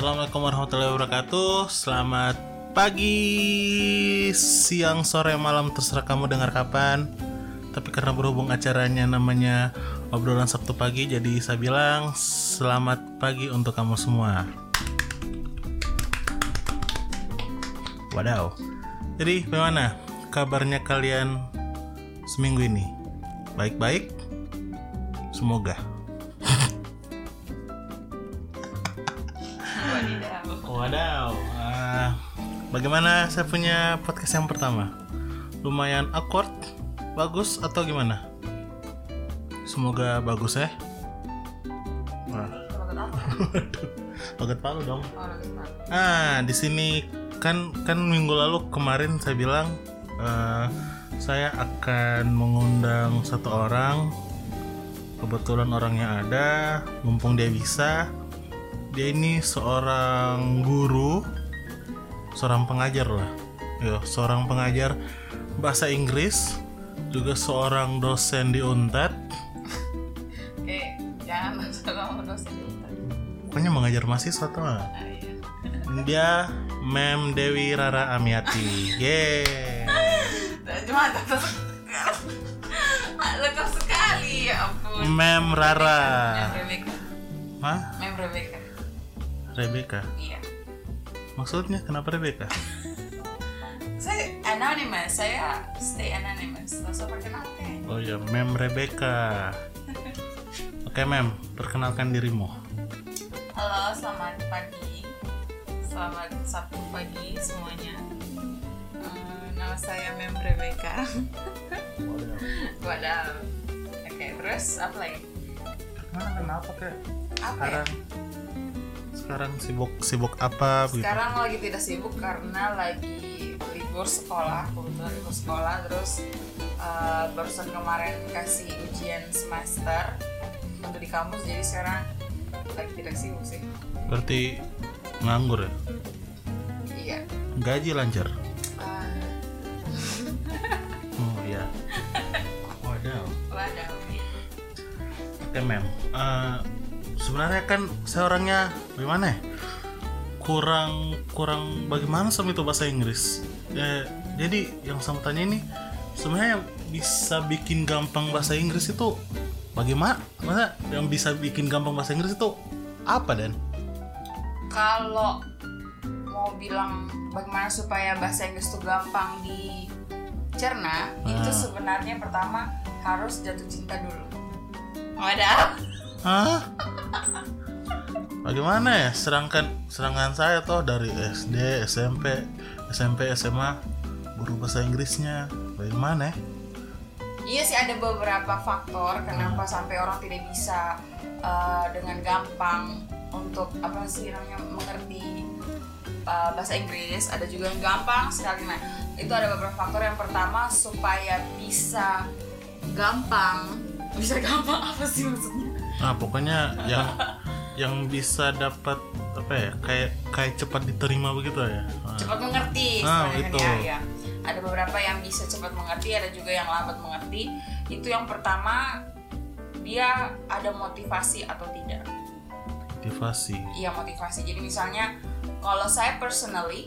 Assalamualaikum warahmatullahi wabarakatuh. Selamat pagi, siang, sore, malam terserah kamu dengar kapan. Tapi karena berhubung acaranya namanya obrolan Sabtu pagi, jadi saya bilang selamat pagi untuk kamu semua. Wadaw. Jadi bagaimana kabarnya kalian seminggu ini? Baik-baik? Semoga. Bagaimana saya punya podcast yang pertama? Lumayan awkward, bagus atau gimana? Semoga bagus ya. Wah, palu dong. Ah, di sini kan kan minggu lalu kemarin saya bilang eh, saya akan mengundang satu orang. Kebetulan orangnya ada, mumpung dia bisa. Dia ini seorang guru, seorang pengajar lah. Yo, seorang pengajar bahasa Inggris, juga seorang dosen di Unpad. Eh, jangan ngomong dosen dulu tadi. Pokoknya mengajar mahasiswa tuh. Ah, iya. Dia Mem Dewi Rara Amiati. Yeay. Cuma lengkap sekali ya ampun. Mem Rara. Mem Rebecca. Hah? Mem Rebecca. Rebecca. Iya. Maksudnya kenapa Rebecca? Saya anonymous, saya stay anonymous. Langsung perkenalkan. Oh ya, Mem Rebecca. Oke, Mem, perkenalkan dirimu. Halo, selamat pagi. Selamat Sabtu pagi semuanya. Eh, nama saya Mem Rebecca. Waduh. Oke, terus apa lagi? Nah, kenapa kek? Apa ya? Sekarang sibuk sibuk apa begitu? Sekarang lagi tidak sibuk karena lagi libur sekolah, kebetulan libur sekolah terus eh, barusan kemarin kasih ujian semester untuk di kampus jadi sekarang lagi tidak sibuk sih. Berarti nganggur ya? Iya. Gaji lancar? Eh, Oh iya. Waduh. waduh. Oke, Mem. Eh, sebenarnya kan saya orangnya bagaimana ya? Kurang kurang bagaimana sama itu bahasa Inggris. Eh, jadi yang saya mau tanya ini sebenarnya yang bisa bikin gampang bahasa Inggris itu bagaimana? Masa yang bisa bikin gampang bahasa Inggris itu apa dan? Kalau mau bilang bagaimana supaya bahasa Inggris itu gampang dicerna, itu Ah. sebenarnya pertama harus jatuh cinta dulu. Wadah. Hah? Bagaimana ya? Sedangkan sedangkan saya toh dari SD, SMP, SMP, SMA guru bahasa Inggrisnya bagaimana ya? Iya sih ada beberapa faktor kenapa sampai orang tidak bisa uh, dengan gampang untuk apa sih namanya mengerti uh, bahasa Inggris. Ada juga yang gampang sekali. Nah itu ada beberapa faktor. Yang pertama supaya bisa gampang, bisa gampang apa sih maksudnya? Nah, pokoknya yang yang bisa dapat apa ya? Kayak kayak cepat diterima begitu ya. Nah, Cepat mengerti Ah, sebenarnya gitu. ya, ya. Ada beberapa yang bisa cepat mengerti, ada juga yang lambat mengerti. Itu yang pertama dia ada motivasi atau tidak. motivasi. Iya motivasi. Jadi misalnya kalau saya personally,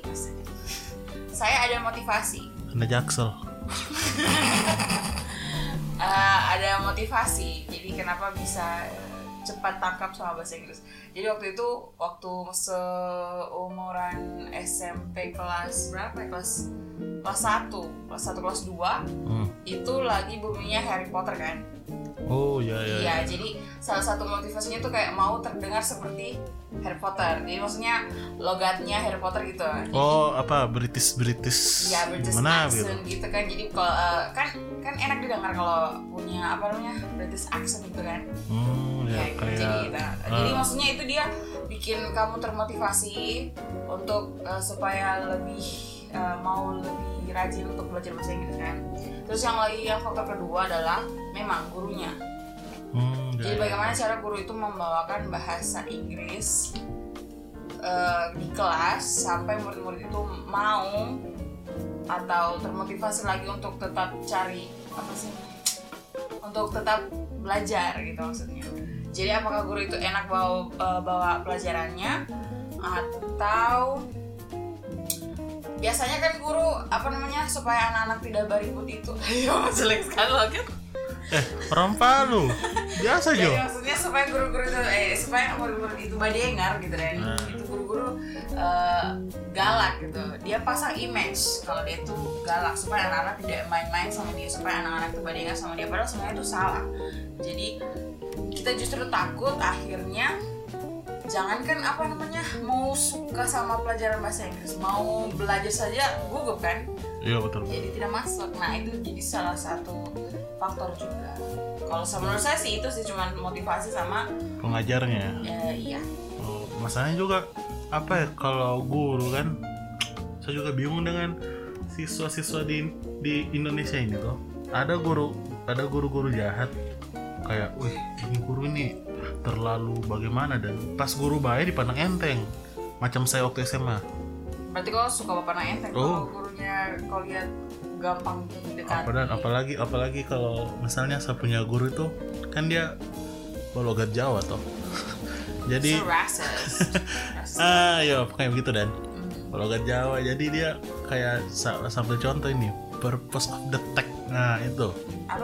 saya ada motivasi. Anda jaksel. Eh, ada motivasi. Jadi kenapa bisa cepat tangkap sama bahasa Inggris. Jadi waktu itu waktu seumuran SMP kelas berapa ya? Kelas kelas 1, kelas 1 kelas 2 Hmm. itu lagi boomingnya Harry Potter kan. Oh ya ya. Iya, jadi salah satu motivasinya tuh kayak mau terdengar seperti Harry Potter. Jadi maksudnya logatnya Harry Potter gitu. Jadi, Oh apa British British ya British gimana accent gitu? gitu kan jadi kalau eh, kan kan enak didengar kalau punya apa namanya British accent gitu kan Hmm ya ya, kayak jadi nah, jadi ah. maksudnya itu dia bikin kamu termotivasi untuk eh, supaya lebih eh, mau lebih rajin untuk belajar bahasa Inggris kan? Terus yang lagi yang faktor kedua adalah memang gurunya. Hmm, ya, jadi ya. bagaimana cara guru itu membawakan bahasa Inggris eh, di kelas sampai murid-murid itu mau atau termotivasi lagi untuk tetap cari apa sih untuk tetap belajar gitu maksudnya. Jadi apakah guru itu enak bawa eh, bawa pelajarannya atau biasanya kan guru apa namanya supaya anak-anak tidak beribut itu. Ayo jelek sekali kan eh orang Palu biasa jadi Jo maksudnya supaya guru-guru itu eh supaya guru-guru itu badengar gitu dan. Nah. itu guru-guru eh, galak gitu. Dia pasang image kalau dia tuh galak supaya anak-anak tidak main-main sama dia supaya anak-anak itu badengar sama dia. Padahal sebenarnya itu salah. Jadi kita justru takut akhirnya jangankan apa namanya mau suka sama pelajaran bahasa Inggris. Mau belajar saja gugup kan? Iya betul. Jadi tidak masuk. Nah itu jadi salah satu faktor juga. Kalau menurut saya sih itu sih cuma motivasi sama pengajarnya. Eh, iya. Oh, masalahnya juga apa ya kalau guru kan saya juga bingung dengan siswa-siswa di di Indonesia ini tuh. Ada guru ada guru-guru jahat. Kayak wih ini guru ini terlalu bagaimana dan pas guru baik dipandang enteng. Macam saya waktu SMA berarti kau suka bapak anak enteng? Oh. kalau gurunya kau lihat gampang dekat apa dan apalagi apalagi kalau misalnya saya punya guru itu kan dia logat Jawa toh. Jadi so ah ya pokoknya begitu dan. Hmm. logat Jawa jadi dia kayak sa- sampai contoh ini purpose of the text nah itu.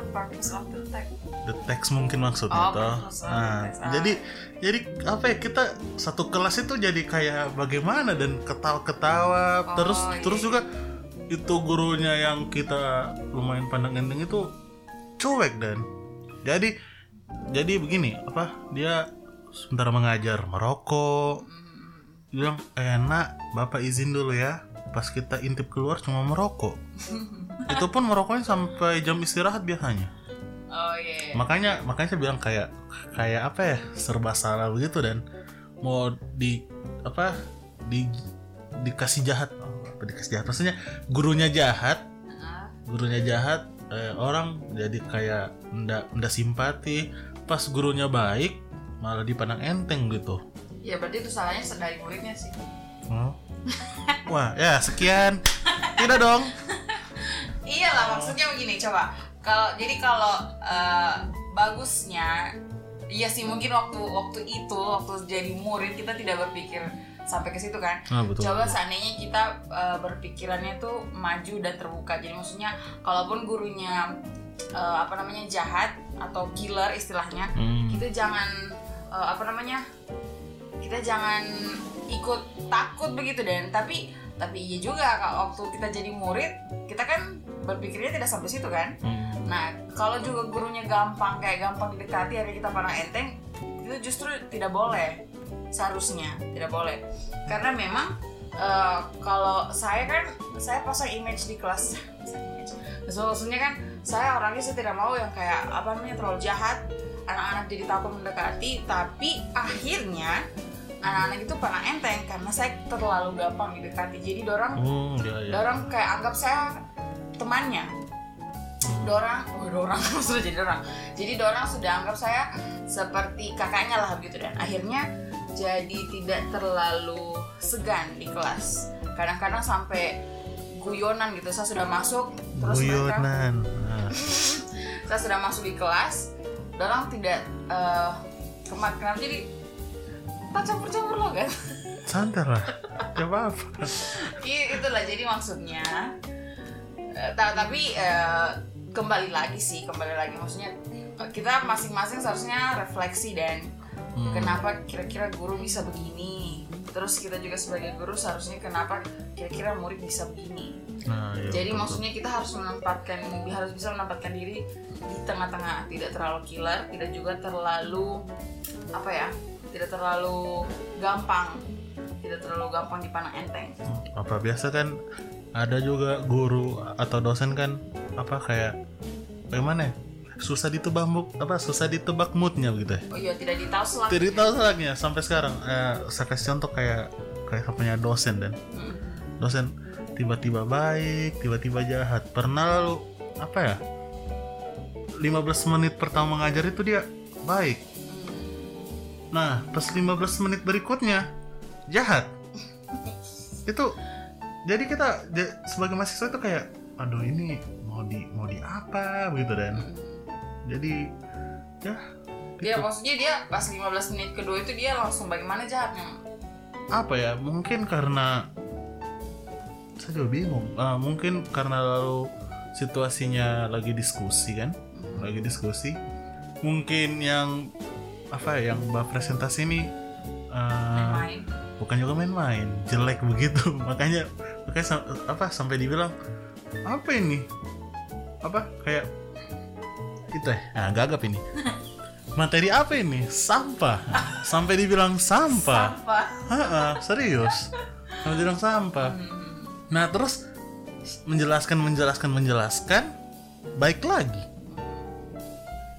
Purpose of the text. The text mungkin maksudnya Oh, toh. nah, text. Ah. jadi jadi apa ya kita satu kelas itu jadi kayak bagaimana dan ketawa-ketawa. Oh, terus iya, terus juga itu gurunya yang kita lumayan pandang enteng itu cuek dan. Jadi jadi begini apa dia sebentar mengajar merokok. Hmm. bilang enak bapak izin dulu ya. Pas kita intip keluar cuma merokok itu pun merokoknya sampai jam istirahat biasanya. Oh iya makanya makanya saya bilang kayak kayak apa ya serba salah begitu dan. Mau di apa di dikasih jahat. Apa dikasih jahat? Maksudnya gurunya jahat Ah, gurunya jahat eh, orang jadi kayak ndak ndak simpati. Pas gurunya baik malah dipandang enteng gitu. Ya berarti itu salahnya dari muridnya sih. Oh. wah ya sekian. Tidak dong iyalah maksudnya begini coba kalau jadi kalau eh, bagusnya iya sih mungkin waktu waktu itu waktu jadi murid kita tidak berpikir sampai ke situ kan ah, betul, coba betul. seandainya kita eh, berpikirannya tuh maju dan terbuka jadi maksudnya kalaupun gurunya eh, apa namanya jahat atau killer istilahnya Hmm. kita jangan eh, apa namanya kita jangan ikut takut begitu dan tapi tapi iya juga kalau waktu kita jadi murid kita kan berpikirnya tidak sampai situ kan? Hmm. nah kalau juga gurunya gampang kayak gampang didekati akhirnya kita pandang enteng itu justru tidak boleh. Seharusnya tidak boleh. Karena memang eh, kalau saya kan saya pasang image di kelas. So, maksudnya kan saya orangnya saya tidak mau yang kayak apa namanya terlalu jahat. Anak-anak jadi takut mendekati tapi akhirnya anak-anak itu pernah enteng karena saya terlalu gampang didekati. Jadi dorang Oh, ya, ya. dorang kayak anggap saya temannya. Hmm. dorang oh dorang sudah jadi dorang. Jadi dorang sudah anggap saya seperti kakaknya lah begitu. Dan akhirnya jadi tidak terlalu segan di kelas. Kadang-kadang sampai guyonan gitu. Saya sudah masuk terus mereka Guyonan. Nah, saya sudah masuk di kelas dorang tidak eh kemat kenapa jadi tak campur-campur lo kan santai lah. Ya apa-apa. Iya itulah jadi maksudnya ta- tapi eh, kembali lagi sih kembali lagi maksudnya kita masing-masing seharusnya refleksi dan Hmm. kenapa kira-kira guru bisa begini terus kita juga sebagai guru seharusnya kenapa kira-kira murid bisa begini Nah, ya, jadi betul. maksudnya kita harus menempatkan harus bisa menempatkan diri di tengah-tengah tidak terlalu killer tidak juga terlalu apa ya tidak terlalu gampang tidak terlalu gampang dipandang enteng apa biasa kan ada juga guru atau dosen kan apa kayak bagaimana ya? susah ditebak apa susah ditebak moodnya gitu ya Oh iya tidak ditahu selak. jadi tahu salahnya sampai sekarang eh, saya kasih contoh kayak kayak punya dosen dan Hmm. dosen tiba-tiba baik tiba-tiba jahat pernah lalu apa ya 15 menit pertama ngajar itu dia baik nah pas 15 menit berikutnya jahat. Itu jadi kita sebagai mahasiswa itu kayak aduh ini mau di mau di apa? Gitu dan. Jadi ya Dia maksudnya dia pas 15 menit kedua itu dia langsung bagaimana jahatnya. apa ya mungkin karena saya juga bingung. Ah, mungkin karena lalu situasinya lagi diskusi kan? Lagi diskusi. Mungkin yang apa ya yang mbak presentasi ini eh, main bukan juga main-main jelek begitu. Makanya makanya apa sampai dibilang apa ini? Apa kayak itu ya nah, gagap ini. Materi apa ini? Sampah. Sampai dibilang sampah. Sampah. Ha-ha, serius. Sampai dibilang sampah. Nah terus menjelaskan menjelaskan menjelaskan baik lagi.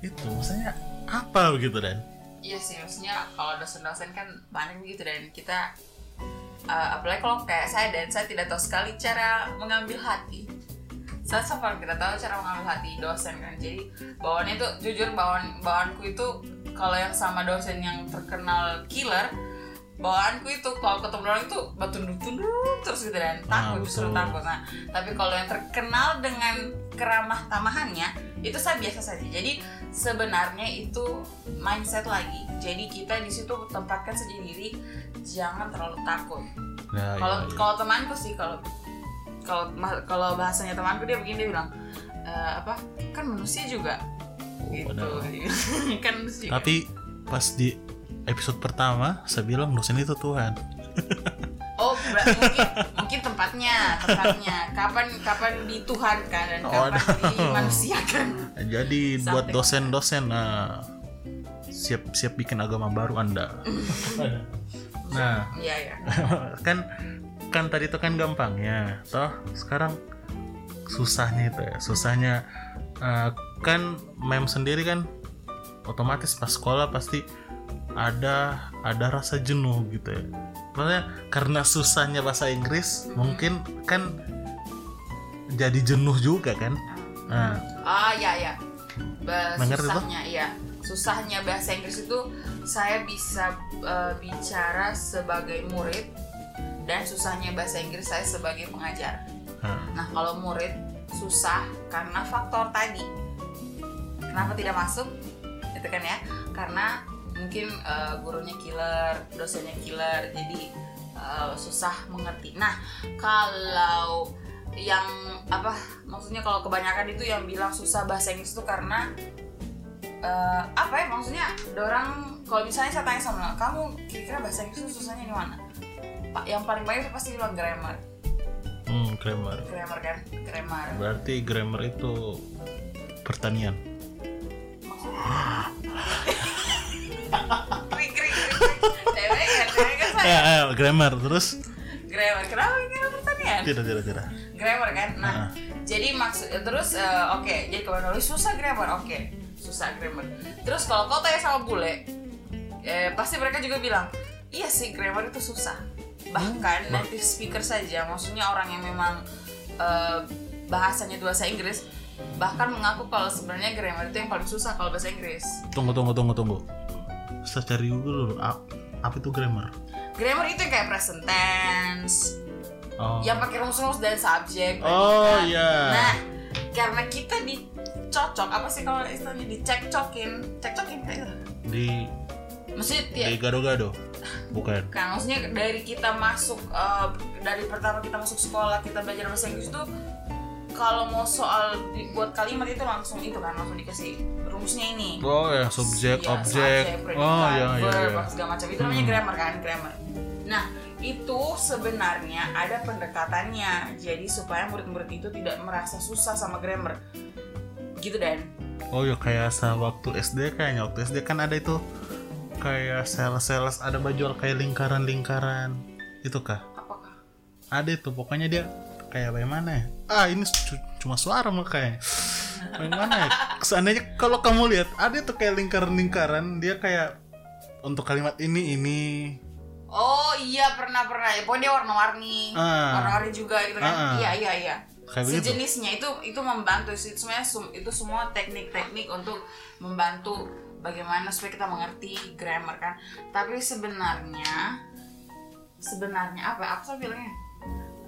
Itu maksudnya apa begitu dan Iya sih, maksudnya kalau dosen-dosen kan banyak gitu dan kita uh, apalagi kalau kayak saya dan saya tidak tahu sekali cara mengambil hati. Saya sama tidak tahu cara mengambil hati dosen kan. Jadi bawaannya itu jujur bawaan bawaanku itu kalau yang sama dosen yang terkenal killer bawaanku itu kalau ketemu orang itu batu tunduk terus gitu dan Ah, takut justru takut nah tapi kalau yang terkenal dengan keramah tamahannya itu saya biasa saja jadi sebenarnya itu mindset lagi jadi kita di situ tempatkan saja diri jangan terlalu takut ya, kalau ya, ya. kalau temanku sih kalau kalau kalau bahasanya temanku dia begini dia bilang "E, apa kan manusia juga gitu padahal. kan manusia juga. Tapi pas di episode pertama saya bilang dosen itu Tuhan. oh mungkin mungkin tempatnya tempatnya kapan kapan dituhankan dan Oh, kapan no. dimanusiakan Jadi Something buat dosen-dosen nah siap siap bikin agama baru Anda. nah, iya ya kan kan tadi itu kan gampangnya. Toh sekarang susahnya itu ya. Susahnya eh, kan mem sendiri kan otomatis pas sekolah pasti ada ada rasa jenuh gitu ya. Maksudnya karena susahnya bahasa Inggris mungkin kan jadi jenuh juga kan. Nah, ah ya ya Ba- Mengerti toh? susahnya iya susahnya bahasa Inggris itu saya bisa eh, bicara sebagai murid dan susahnya bahasa Inggris saya sebagai pengajar nah. Nah, kalau murid susah karena faktor tadi. Kenapa tidak masuk? Itu kan ya, karena mungkin eh, gurunya killer, dosennya killer, jadi eh, susah mengerti. Nah, kalau yang apa maksudnya kalau kebanyakan itu yang bilang susah bahasa Inggris itu karena eh, apa ya maksudnya orang kalau misalnya saya tanya sama kamu kira-kira bahasa Inggris itu susahnya di mana pak yang paling banyak itu pasti bilang grammar Hmm, grammar. grammar kan grammar Berarti grammar itu pertanian. Krik krik cewek kan saya Ya, eh, grammar terus? Grammar. Kenapa grammar pertanian tidak tidak tidak. grammar kan? Nah Ah. jadi maksud terus eh, oke. Jadi kalau nulis susah grammar oke. Susah grammar. Terus kalau kau tanya sama bule eh, pasti mereka juga bilang iya sih grammar itu susah. Bahkan Bah- native speaker saja maksudnya orang yang memang eh, bahasanya itu bahasa Inggris bahkan mengaku kalau sebenarnya grammar itu yang paling susah kalau bahasa Inggris. Tunggu tunggu tunggu tunggu. Saya cari Google dulu. Ap- Apa itu grammar? grammar itu yang kayak present tense Oh. yang pakai rumus-rumus dan subjek Oh, predikat. iya. nah karena kita dicocok apa sih kalau istilahnya dicekcokin cekcokin kayak gitu Di maksudnya di ya, gado-gado. Bukan. kan maksudnya dari kita masuk eh, dari pertama kita masuk sekolah kita belajar bahasa Inggris itu kalau mau soal dibuat kalimat itu langsung itu kan langsung dikasih rumusnya ini. Oh ya, subjek, Iya, objek. predikat, Oh ya ya ya. segala macam. Itu namanya Hmm. grammar kan grammar. Nah itu sebenarnya ada pendekatannya. Jadi supaya murid-murid itu tidak merasa susah sama grammar. Gitu dan. Oh ya kayak sa waktu SD kayaknya waktu SD kan ada itu. Kayak sales-sales ada baju kayak lingkaran-lingkaran. Itu kah? apakah? Ada itu pokoknya dia kayak bagaimana ya? Ah ini cu- cuma suara makanya. Bagaimana ya? Seandainya kalau kamu lihat ada tuh kayak lingkaran-lingkaran dia kayak untuk kalimat ini ini oh iya pernah pernah ya pokoknya warna-warni Ah. warna-warni juga gitu kan Ah, ah. iya iya iya kayak begitu. sejenisnya itu itu membantu sih sum- itu semua teknik-teknik untuk membantu bagaimana supaya kita mengerti grammar kan tapi sebenarnya sebenarnya apa ya? apa bilangnya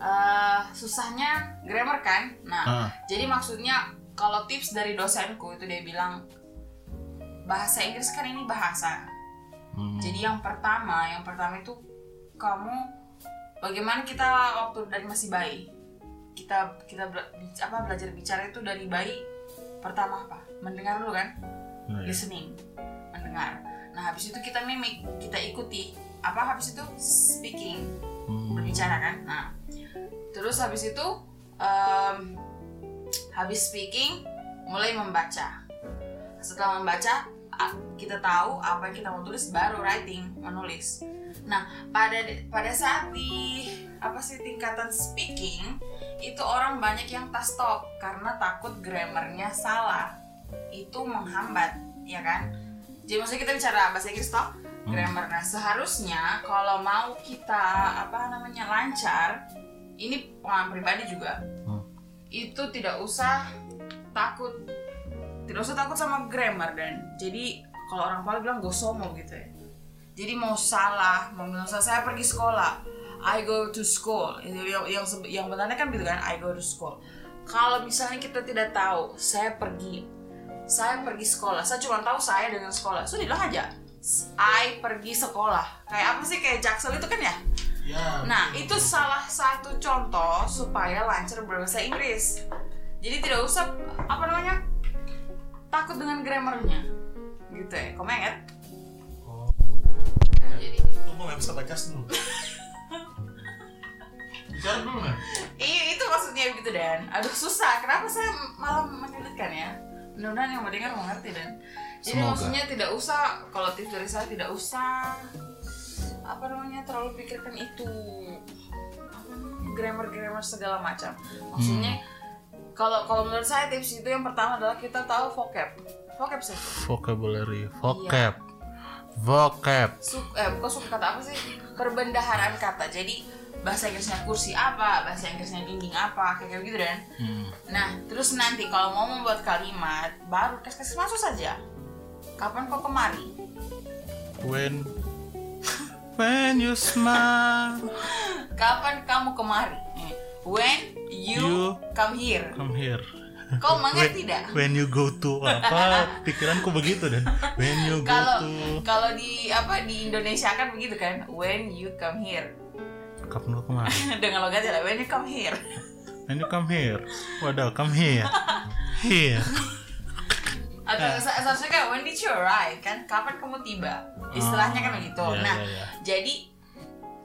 Eh, susahnya grammar kan? Nah Ah. jadi maksudnya kalau tips dari dosenku itu dia bilang bahasa Inggris kan ini bahasa. Hmm. jadi yang pertama yang pertama itu kamu bagaimana kita waktu dari masih bayi? Kita kita bela- apa belajar bicara itu dari bayi pertama apa? Mendengar dulu kan? Ya. listening mendengar. Nah habis itu kita mimik kita ikuti. Apa habis itu? Speaking. Hmm. berbicara kan? Nah terus habis itu em, habis speaking mulai membaca. Setelah membaca kita tahu apa yang kita mau tulis baru writing menulis. Nah pada pada saat di apa sih tingkatan speaking itu orang banyak yang tas stop karena takut grammarnya salah. Itu menghambat ya kan? Jadi maksudnya kita bicara bahasa Inggris toh grammar nah seharusnya kalau mau kita apa namanya lancar ini pengalaman pribadi juga. Hmm. itu tidak usah takut. Tidak usah takut sama grammar dan. Jadi kalau orang Pali bilang gosomo gitu ya. Jadi mau salah mau bilang salah saya pergi sekolah. I go to school. Yang yang, yang benarnya kan gitu kan I go to school. Kalau misalnya kita tidak tahu saya pergi saya pergi sekolah saya cuma tahu saya dengan sekolah. Sudah bilang aja I pergi sekolah. Kayak apa sih? Kayak jaksel itu kan ya Ya, Nah, itu salah satu contoh supaya lancar berbahasa Inggris. Jadi tidak usah apa namanya takut dengan grammarnya, gitu ya. Ingat? Oh, Jadi, tunggu nggak bisa baca dulu. Bicara dulu nggak? iya itu maksudnya begitu dan. Aduh susah. Kenapa saya malah menyulitkan ya? Mudah-mudahan yang mendengar mengerti dan. Jadi Semoga. maksudnya tidak usah kalau tips dari saya tidak usah apa namanya terlalu pikirkan itu grammar-grammar segala macam. Maksudnya kalau kalau menurut saya tips itu yang pertama adalah kita tahu vocab. Vocab sih. Vocabulary, vocab, vocab. Suk, eh bukan suku kata apa sih? Perbendaharaan kata. Jadi bahasa Inggrisnya kursi apa, bahasa Inggrisnya dinding apa, kayak gitu dan. Hmm. Nah, terus nanti kalau mau membuat kalimat, baru kasih masuk saja. Kapan kau kemari? When, when you smile, Kapan kamu kemari? When you, You come here. come here. Kau mengerti When, tidak? when you go to apa? Pikiranku begitu dan when you go Kalau to kalau di apa di Indonesia kan begitu kan? When you come here. kapan kau ke mana? Dengan logatnya lah, when you come here. When you come here, waduh, come here, here. Atau se- seharusnya kan when did you arrive kan? Kapan kamu tiba? Istilahnya kan begitu. iya, nah, iya, iya. jadi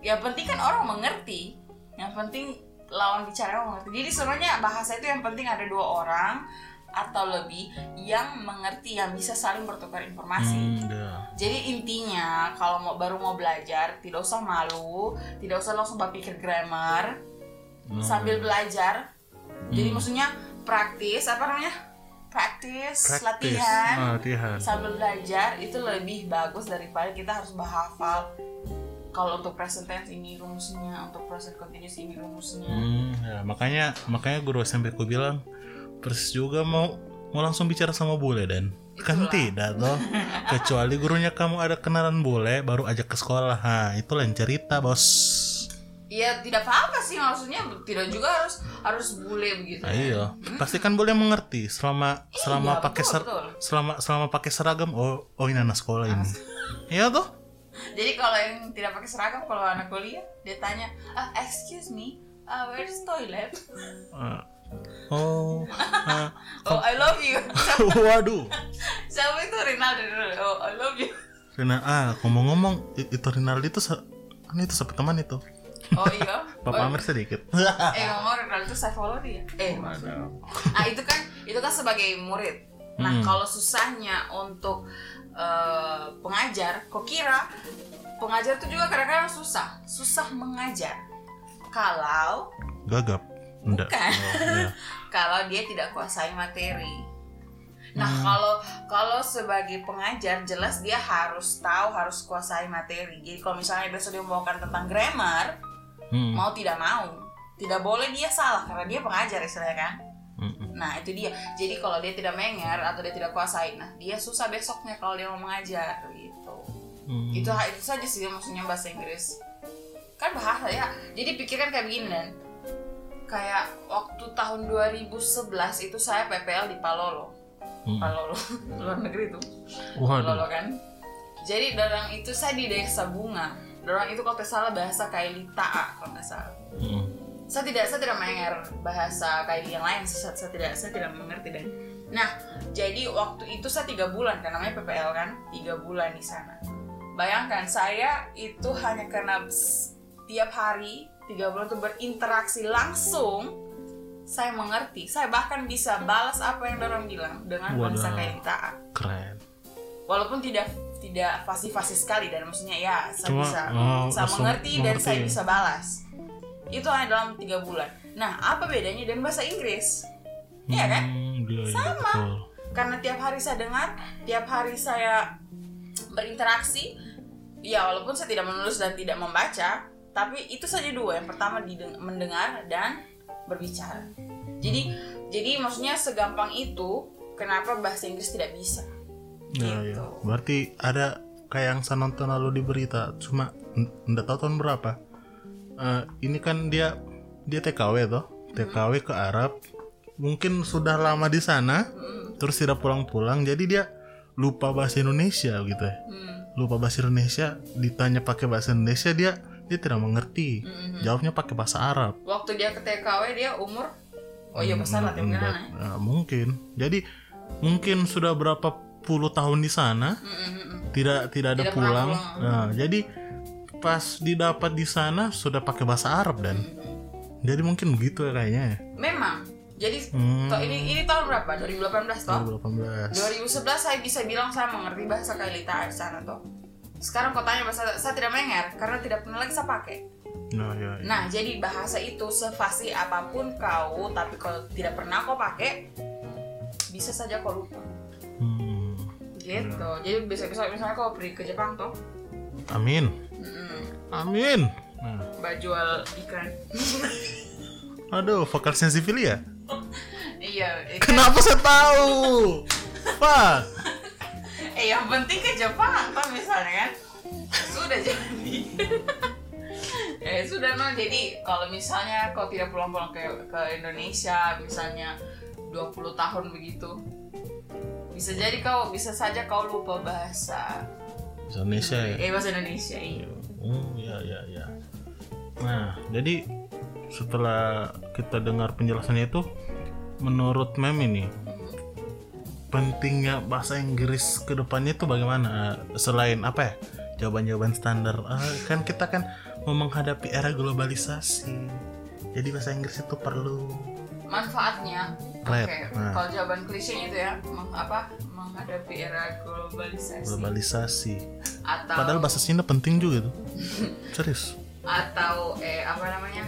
yang penting kan orang mengerti. Yang penting lawan bicara mengerti. Jadi sebenarnya bahasa itu yang penting ada dua orang atau lebih yang mengerti yang bisa saling bertukar informasi. Hmm, dah. Jadi intinya kalau mau baru mau belajar tidak usah malu, tidak usah langsung berpikir grammar Hmm. sambil belajar. Jadi maksudnya praktis apa namanya? Praktis, Practice. latihan Ah, latihan. sambil belajar itu lebih bagus daripada kita harus menghafal. Kalau untuk present tense ini rumusnya, untuk present continuous ini rumusnya. Hmm, ya, makanya makanya guru SMP ku bilang persis juga mau mau langsung bicara sama bule dan kan tidak toh kecuali gurunya kamu ada kenalan bule baru ajak ke sekolah ha itu lain cerita bos Iya tidak apa-apa sih maksudnya tidak juga harus harus bule begitu. nah, iya pasti kan boleh mengerti selama selama Iya, pakai betul, ser- betul. selama selama pakai seragam oh oh ini anak sekolah ini iya toh Jadi kalau yang tidak pakai seragam kalau anak kuliah dia tanya, ah, excuse me, uh, where's toilet? Ah, oh ah, Oh I love you. waduh Siapa itu Rinaldo? Oh I love you. Rina ah ngomong-ngomong itu Rinaldi itu kan itu siapa teman itu Oh iya. Papa Oh, sedikit eh Rinaldo itu saya follow dia. Eh Nah itu kan itu kan sebagai murid. Nah Hmm. kalau susahnya untuk eh, pengajar, kok kira pengajar itu juga kadang-kadang susah, susah mengajar. Kalau gagap enggak Bukan. Oh, iya. kalau dia tidak kuasai materi. Nah Hmm. kalau kalau sebagai pengajar jelas dia harus tahu harus kuasai materi. Jadi kalau misalnya besok dia membawakan tentang grammar, Hmm. mau tidak mau tidak boleh dia salah karena dia pengajar istilahnya kan. Mm-mm. Nah itu dia. Jadi kalau dia tidak menger atau dia tidak kuasai, nah dia susah besoknya kalau dia mau mengajar gitu. Hmm. Itu itu saja sih maksudnya bahasa Inggris. Kan bahasa ya. Jadi pikirkan kayak begini dan kayak waktu tahun 2011 itu saya PPL di Palolo. Hmm. Palolo luar negeri. Waduh. Palolo kan. Jadi dalam itu saya di Desa Bunga. Dorang itu kalau salah bahasa Kaili Ta'a kalau nggak salah. Mm. Saya tidak saya tidak mendengar bahasa Kaili yang lain. Saya, saya tidak saya tidak mengerti dan. Nah, jadi waktu itu saya tiga bulan kan namanya PPL kan tiga bulan di sana. Bayangkan saya itu hanya karena tiap hari tiga bulan itu berinteraksi langsung saya mengerti saya bahkan bisa balas apa yang orang bilang dengan bahasa Ta'a keren walaupun tidak tidak fasih-fasih sekali dan maksudnya ya saya Cuma, bisa oh, saya langsung mengerti dan mengerti. saya bisa balas. Itu hanya dalam tiga bulan. Nah apa bedanya dengan bahasa Inggris? Iya kan? Hmm, iya, iya, Sama. betul. karena tiap hari saya dengar tiap hari saya berinteraksi ya walaupun saya tidak menulis dan tidak membaca tapi itu saja dua. Yang pertama mendengar dan berbicara. Jadi jadi maksudnya segampang itu kenapa bahasa Inggris tidak bisa Ya, Gitu. ya. Berarti ada kayak yang saya nonton lalu di berita, cuma nggak tahu tahun berapa. Eh, ini kan dia dia TKW toh, TKW ke Arab. Mungkin sudah lama di sana, terus tidak pulang-pulang, jadi dia lupa bahasa Indonesia gitu ya. Hmm. Lupa bahasa Indonesia, ditanya pakai bahasa Indonesia dia dia tidak mengerti. Hmm. Jawabnya pakai bahasa Arab. waktu dia ke TKW dia umur oh iya besar lah Hmm, mungkin enggak. aneh. Nah, mungkin. Jadi mungkin sudah berapa tahun di sana, Mm, mm, mm. tidak tidak ada Tidak pulang. pulang. Nah, jadi pas didapat di sana sudah pakai bahasa Arab dan jadi mungkin begitu ya kayaknya ya. memang jadi Hmm. toh ini ini tahun berapa 2018 toh 2018. 2011 saya bisa bilang saya mengerti bahasa Kailita di sana toh sekarang kau tanya bahasa saya tidak mendengar karena tidak pernah lagi saya pakai Nah, ya, ya. nah jadi bahasa itu sefasih apa pun kau tapi kalau tidak pernah kau pakai bisa saja kau lupa. Gitu jadi bisa bisa misalnya kau pergi ke Jepang toh Amin. Mm-mm. Amin. Nah, mbak jual ikan aduh, vokal sensifilia. iya ikan Kenapa saya tahu? Pak. Eh yang penting ke Jepang toh misalnya kan sudah jadi. eh sudah no jadi kalau misalnya kau tidak pulang-pulang ke ke Indonesia misalnya 20 tahun begitu bisa jadi kau bisa saja kau lupa bahasa Bahasa Indonesia ya. eh bahasa Indonesia iya. Oh, ya, ya, ya. Nah, jadi setelah kita dengar penjelasannya itu, menurut Mem ini, pentingnya bahasa Inggris ke depannya itu bagaimana? Selain apa ya? Jawaban-jawaban standar. Ah, kan kita kan mau menghadapi era globalisasi. Jadi bahasa Inggris itu perlu. Manfaatnya oke Nah. kalau jawaban klisenya itu ya meng- apa menghadapi era globalisasi Globalisasi. atau Padahal bahasa Cina penting juga tuh. Serius. atau eh apa namanya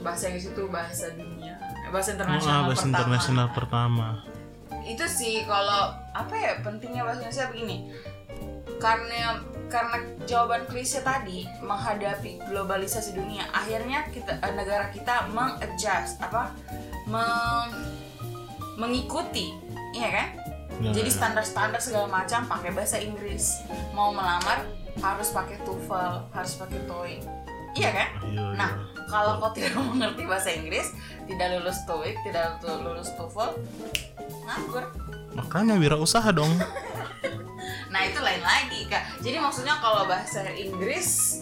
bahasa Inggris itu bahasa dunia eh, bahasa Oh, internasional ah, bahasa pertama internasional pertama. itu sih kalau apa ya pentingnya bahasa Indonesia begini karena karena jawaban klise tadi menghadapi globalisasi dunia akhirnya kita eh, negara kita mengadjust apa meng, mengikuti iya kan Ya, jadi ya. standar-standar segala macam pakai bahasa Inggris mau melamar harus pakai TOEFL harus pakai TOEIC iya kan Iya, Nah, iya. kalau kau tidak mengerti bahasa Inggris, tidak lulus TOEIC, tidak lulus TOEFL, nganggur. Makanya wirausaha dong. Nah, itu lain lagi, Kak. Jadi maksudnya kalau bahasa Inggris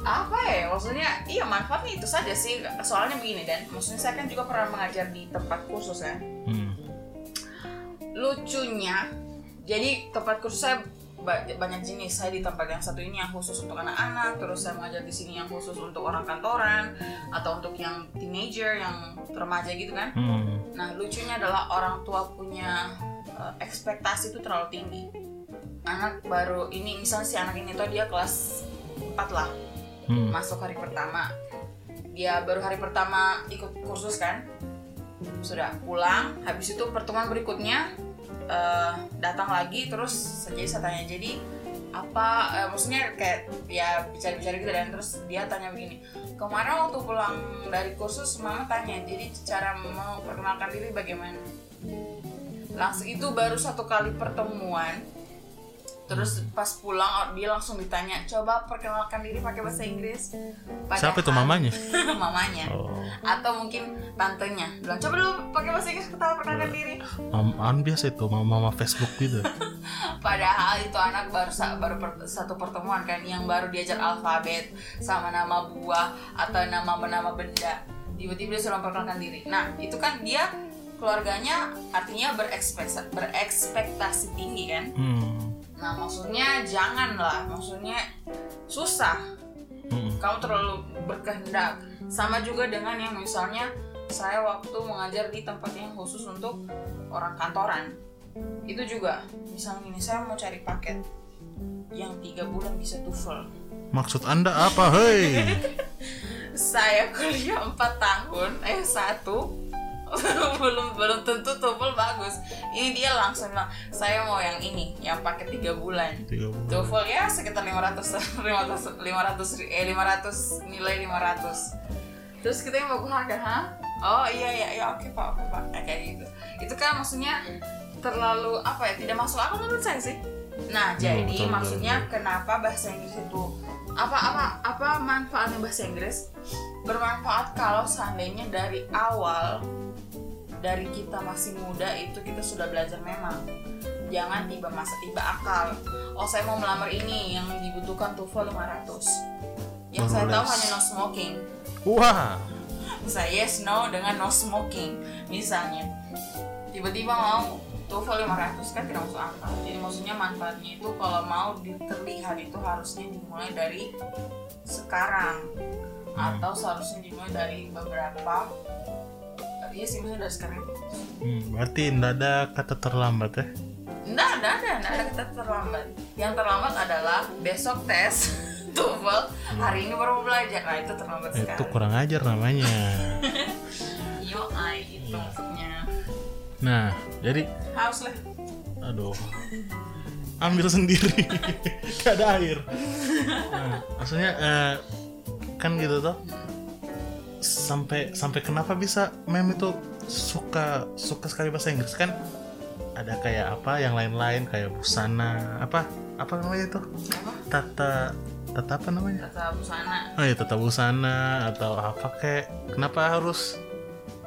apa ya? Maksudnya iya manfaatnya itu saja sih. Soalnya begini dan. Maksudnya saya kan juga pernah mengajar di tempat kursus kan Hmm. lucunya jadi tempat kursus saya ba- banyak jenis. Saya di tempat yang satu ini yang khusus untuk anak-anak terus saya mengajar di sini yang khusus untuk orang kantoran atau untuk yang teenager yang remaja gitu kan. Hmm. nah lucunya adalah orang tua punya eh, ekspektasi itu terlalu tinggi anak baru ini misalnya si anak ini tuh dia kelas 4 lah Hmm. masuk hari pertama. Dia baru hari pertama ikut kursus kan? Sudah pulang habis itu pertemuan berikutnya eh, datang lagi terus jadi saya tanya jadi apa eh, maksudnya kayak ya bicara-bicara gitu dan terus dia tanya begini kemarin waktu pulang dari kursus mama tanya jadi cara memperkenalkan diri bagaimana? Langsung itu baru satu kali pertemuan terus pas pulang dia langsung ditanya coba perkenalkan diri pakai bahasa Inggris Siapa itu Padahal- mamanya? mamanya Oh. atau mungkin tantenya bilang coba dulu pakai bahasa Inggris ketawa perkenalkan diri Mamaan biasa itu mama mama Facebook gitu. Padahal itu anak baru baru per- satu pertemuan kan yang baru diajar alfabet sama nama buah atau nama nama benda. Tiba-tiba dia suruh memperkenalkan diri. Nah, itu kan dia keluarganya artinya berekspektasi, berekspektasi tinggi kan. Hmm. Nah, maksudnya janganlah, maksudnya susah. Hmm. Kamu terlalu berkehendak. Sama juga dengan yang misalnya saya waktu mengajar di tempat yang khusus untuk orang kantoran. Itu juga, misalnya ini saya mau cari paket yang tiga bulan bisa TOEFL. Maksud anda apa, hei? Saya kuliah 4 tahun, eh satu belum belum tentu TOEFL bagus. Ini dia langsung bilang, saya mau yang ini, yang paket tiga bulan. Tiga bulan. TOEFL ya sekitar 500 500 500 eh 500 nilai 500 terus kita yang bagus harga hah oh iya iya iya oke pak oke pak. Nah, kayak gitu. Itu kan maksudnya terlalu apa ya tidak masuk akal menurut saya sih. Nah jadi betul, betul, maksudnya kenapa bahasa Inggris itu apa apa apa manfaatnya bahasa Inggris? Bermanfaat kalau seandainya dari awal dari kita masih muda itu kita sudah belajar memang. Jangan tiba masa tiba akal. Oh saya mau melamar ini yang dibutuhkan TOEFL 500 yang saya tahu hanya no smoking. Wah. bisa yes no dengan no smoking misalnya. Tiba-tiba mau TOEFL 500 kan tidak masuk akal. Jadi maksudnya manfaatnya itu kalau mau terlihat itu harusnya dimulai dari sekarang. Atau seharusnya dimulai dari beberapa iya sih maksudnya dari sekarang Hmm, berarti ndak ada kata terlambat ya? Nggak ada, ada, nggak ada kata terlambat. Yang terlambat adalah besok tes TOEFL, hari ini baru mau belajar. Nah itu terlambat Itu sekali. kurang ajar namanya. Yo, ay, itu maksudnya. Nah, jadi Haus lah. aduh. Ambil sendiri. Gak ada air. Nah, maksudnya eh, kan gitu tuh. Sampai sampai kenapa bisa mem itu suka suka sekali bahasa Inggris kan? Ada kayak apa yang lain-lain kayak busana apa apa namanya itu Apa? tata tata apa namanya Tata busana. oh ya tata busana atau apa kayak kenapa harus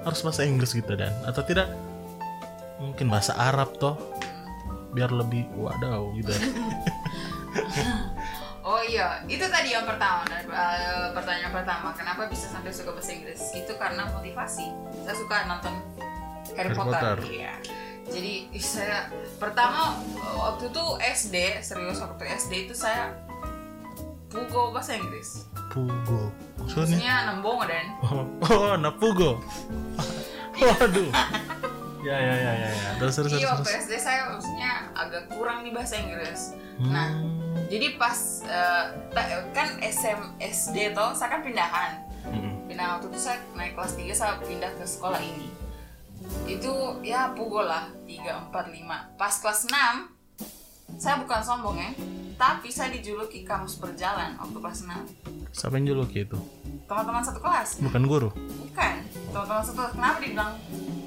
harus bahasa Inggris gitu dan atau tidak mungkin bahasa Arab toh biar lebih wadaw gitu. Oh iya, itu tadi yang pertama. Dan, eh, pertanyaan pertama, kenapa bisa sampai suka bahasa Inggris? Itu karena motivasi. Saya suka nonton Harry, Harry Potter. Potter. Iya. Jadi saya pertama waktu itu SD, serius waktu SD itu saya pugo bahasa Inggris. Pugo maksudnya Maksudnya nembong dan oh, oh napugo waduh ya ya ya ya ya terus terus iya terus, waktu terus. SD saya maksudnya agak kurang di bahasa Inggris. Nah, Hmm. Jadi pas ta- kan SM SD toh saya kan pindahan. Pindah waktu itu saya naik kelas 3 saya pindah ke sekolah ini. Itu ya pukul lah 3 4 5. Pas kelas 6 saya bukan sombong ya, tapi saya dijuluki kamus berjalan waktu kelas 6. siapa yang juluki itu Teman-teman satu kelas. bukan guru Bukan. Teman-teman satu kelas. Kenapa dibilang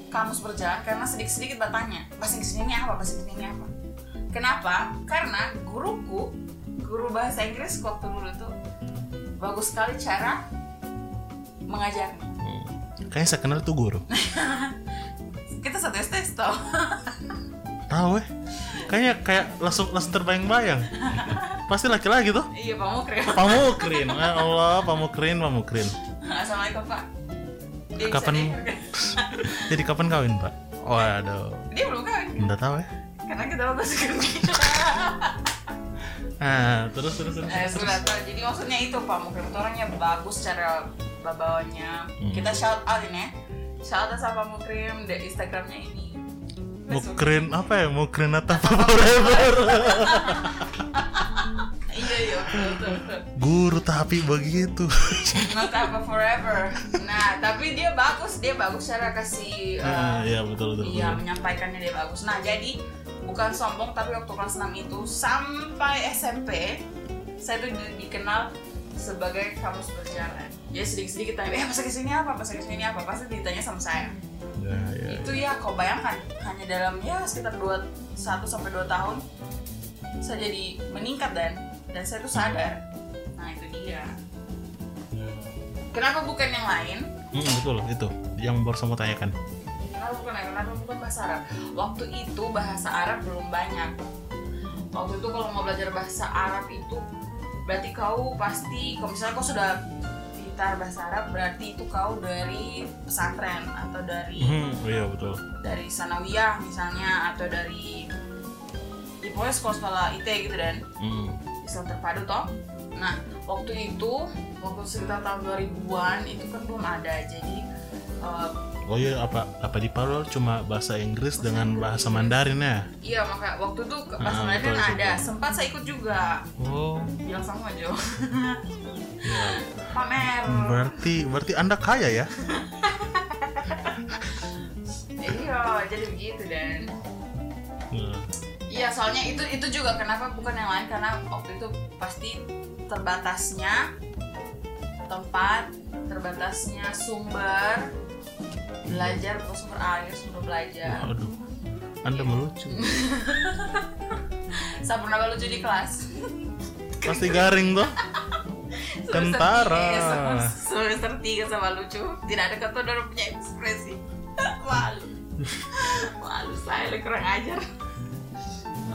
kamus berjalan? Karena sedikit-sedikit bertanya, bahasa Inggris ini apa? Bahasa Inggris ini apa? Kenapa? Karena guruku, guru bahasa Inggris waktu dulu tuh bagus sekali cara mengajarnya. Hmm. kayaknya saya kenal tuh guru Kita satu SD tau. tahu eh kayaknya kayak langsung langsung terbayang-bayang pasti laki-laki tuh iya Pak Mukri. Pamukrin, ya Allah, Pamukrin, Pamukrin. Assalamualaikum Pak. Dia Kapan jadi kapan kawin, Pak? Waduh, Dia belum kawin enggak tahu ya. karena kita bagus kerja. Ah, terus terus terus. Eh, terus. sudah. Jadi maksudnya itu Pak Mukrim itu orangnya bagus cara babawanya. Hmm. Kita shout out ini ya. Shout out sama Pak Mukrim di Instagramnya ini. Mukrin apa ya? Mukrin atau forever. Iya iya betul betul. betul. Guru tapi begitu. Not apa forever. Nah tapi dia bagus dia bagus cara kasih. eh, Ah, iya betul betul. Iya betul. menyampaikannya dia bagus. Nah jadi bukan sombong tapi waktu kelas 6 itu sampai SMP saya tuh di- dikenal sebagai kamus berjalan. Ya sedikit-sedikit tanya, eh bahasa Inggris ini apa? Bahasa Inggris ini apa? Pasti ditanya sama saya. Ya, ya, Itu ya kau bayangkan hanya dalam ya sekitar 2 1 sampai 2 tahun saya jadi meningkat dan dan saya tuh sadar. Nah itu dia. ya. Kenapa bukan yang lain? Hmm, betul itu yang baru saya mau tanyakan. Kenapa bukan kenapa bukan bahasa Arab? Waktu itu bahasa Arab belum banyak. waktu itu kalau mau belajar bahasa Arab itu berarti kau pasti kalau misalnya kau sudah pintar bahasa Arab berarti itu kau dari pesantren atau dari Hmm, iya betul. dari sanawiyah misalnya atau dari ya pokoknya sekolah-sekolah IT gitu dan Hmm. Islam terpadu toh nah waktu itu waktu sekitar tahun 2000-an itu kan belum ada jadi eh, Oh iya apa apa di Palu cuma bahasa Inggris dengan bahasa Mandarin ya? iya maka waktu itu bahasa Ah, Mandarin ada sempat saya ikut juga Oh, bilang sama Jo iya. pamer Berarti berarti Anda kaya ya? iya jadi begitu dan Hmm. Iya, soalnya itu itu juga kenapa bukan yang lain karena waktu itu pasti terbatasnya tempat, terbatasnya sumber belajar atau sumber air, sumber belajar. Aduh. Anda melucu. Saya pernah lucu di kelas. Pasti garing tuh. Kentara. Semester 3 sama lucu. Tidak ada kata orang punya ekspresi. Malu. Malu saya kurang ajar.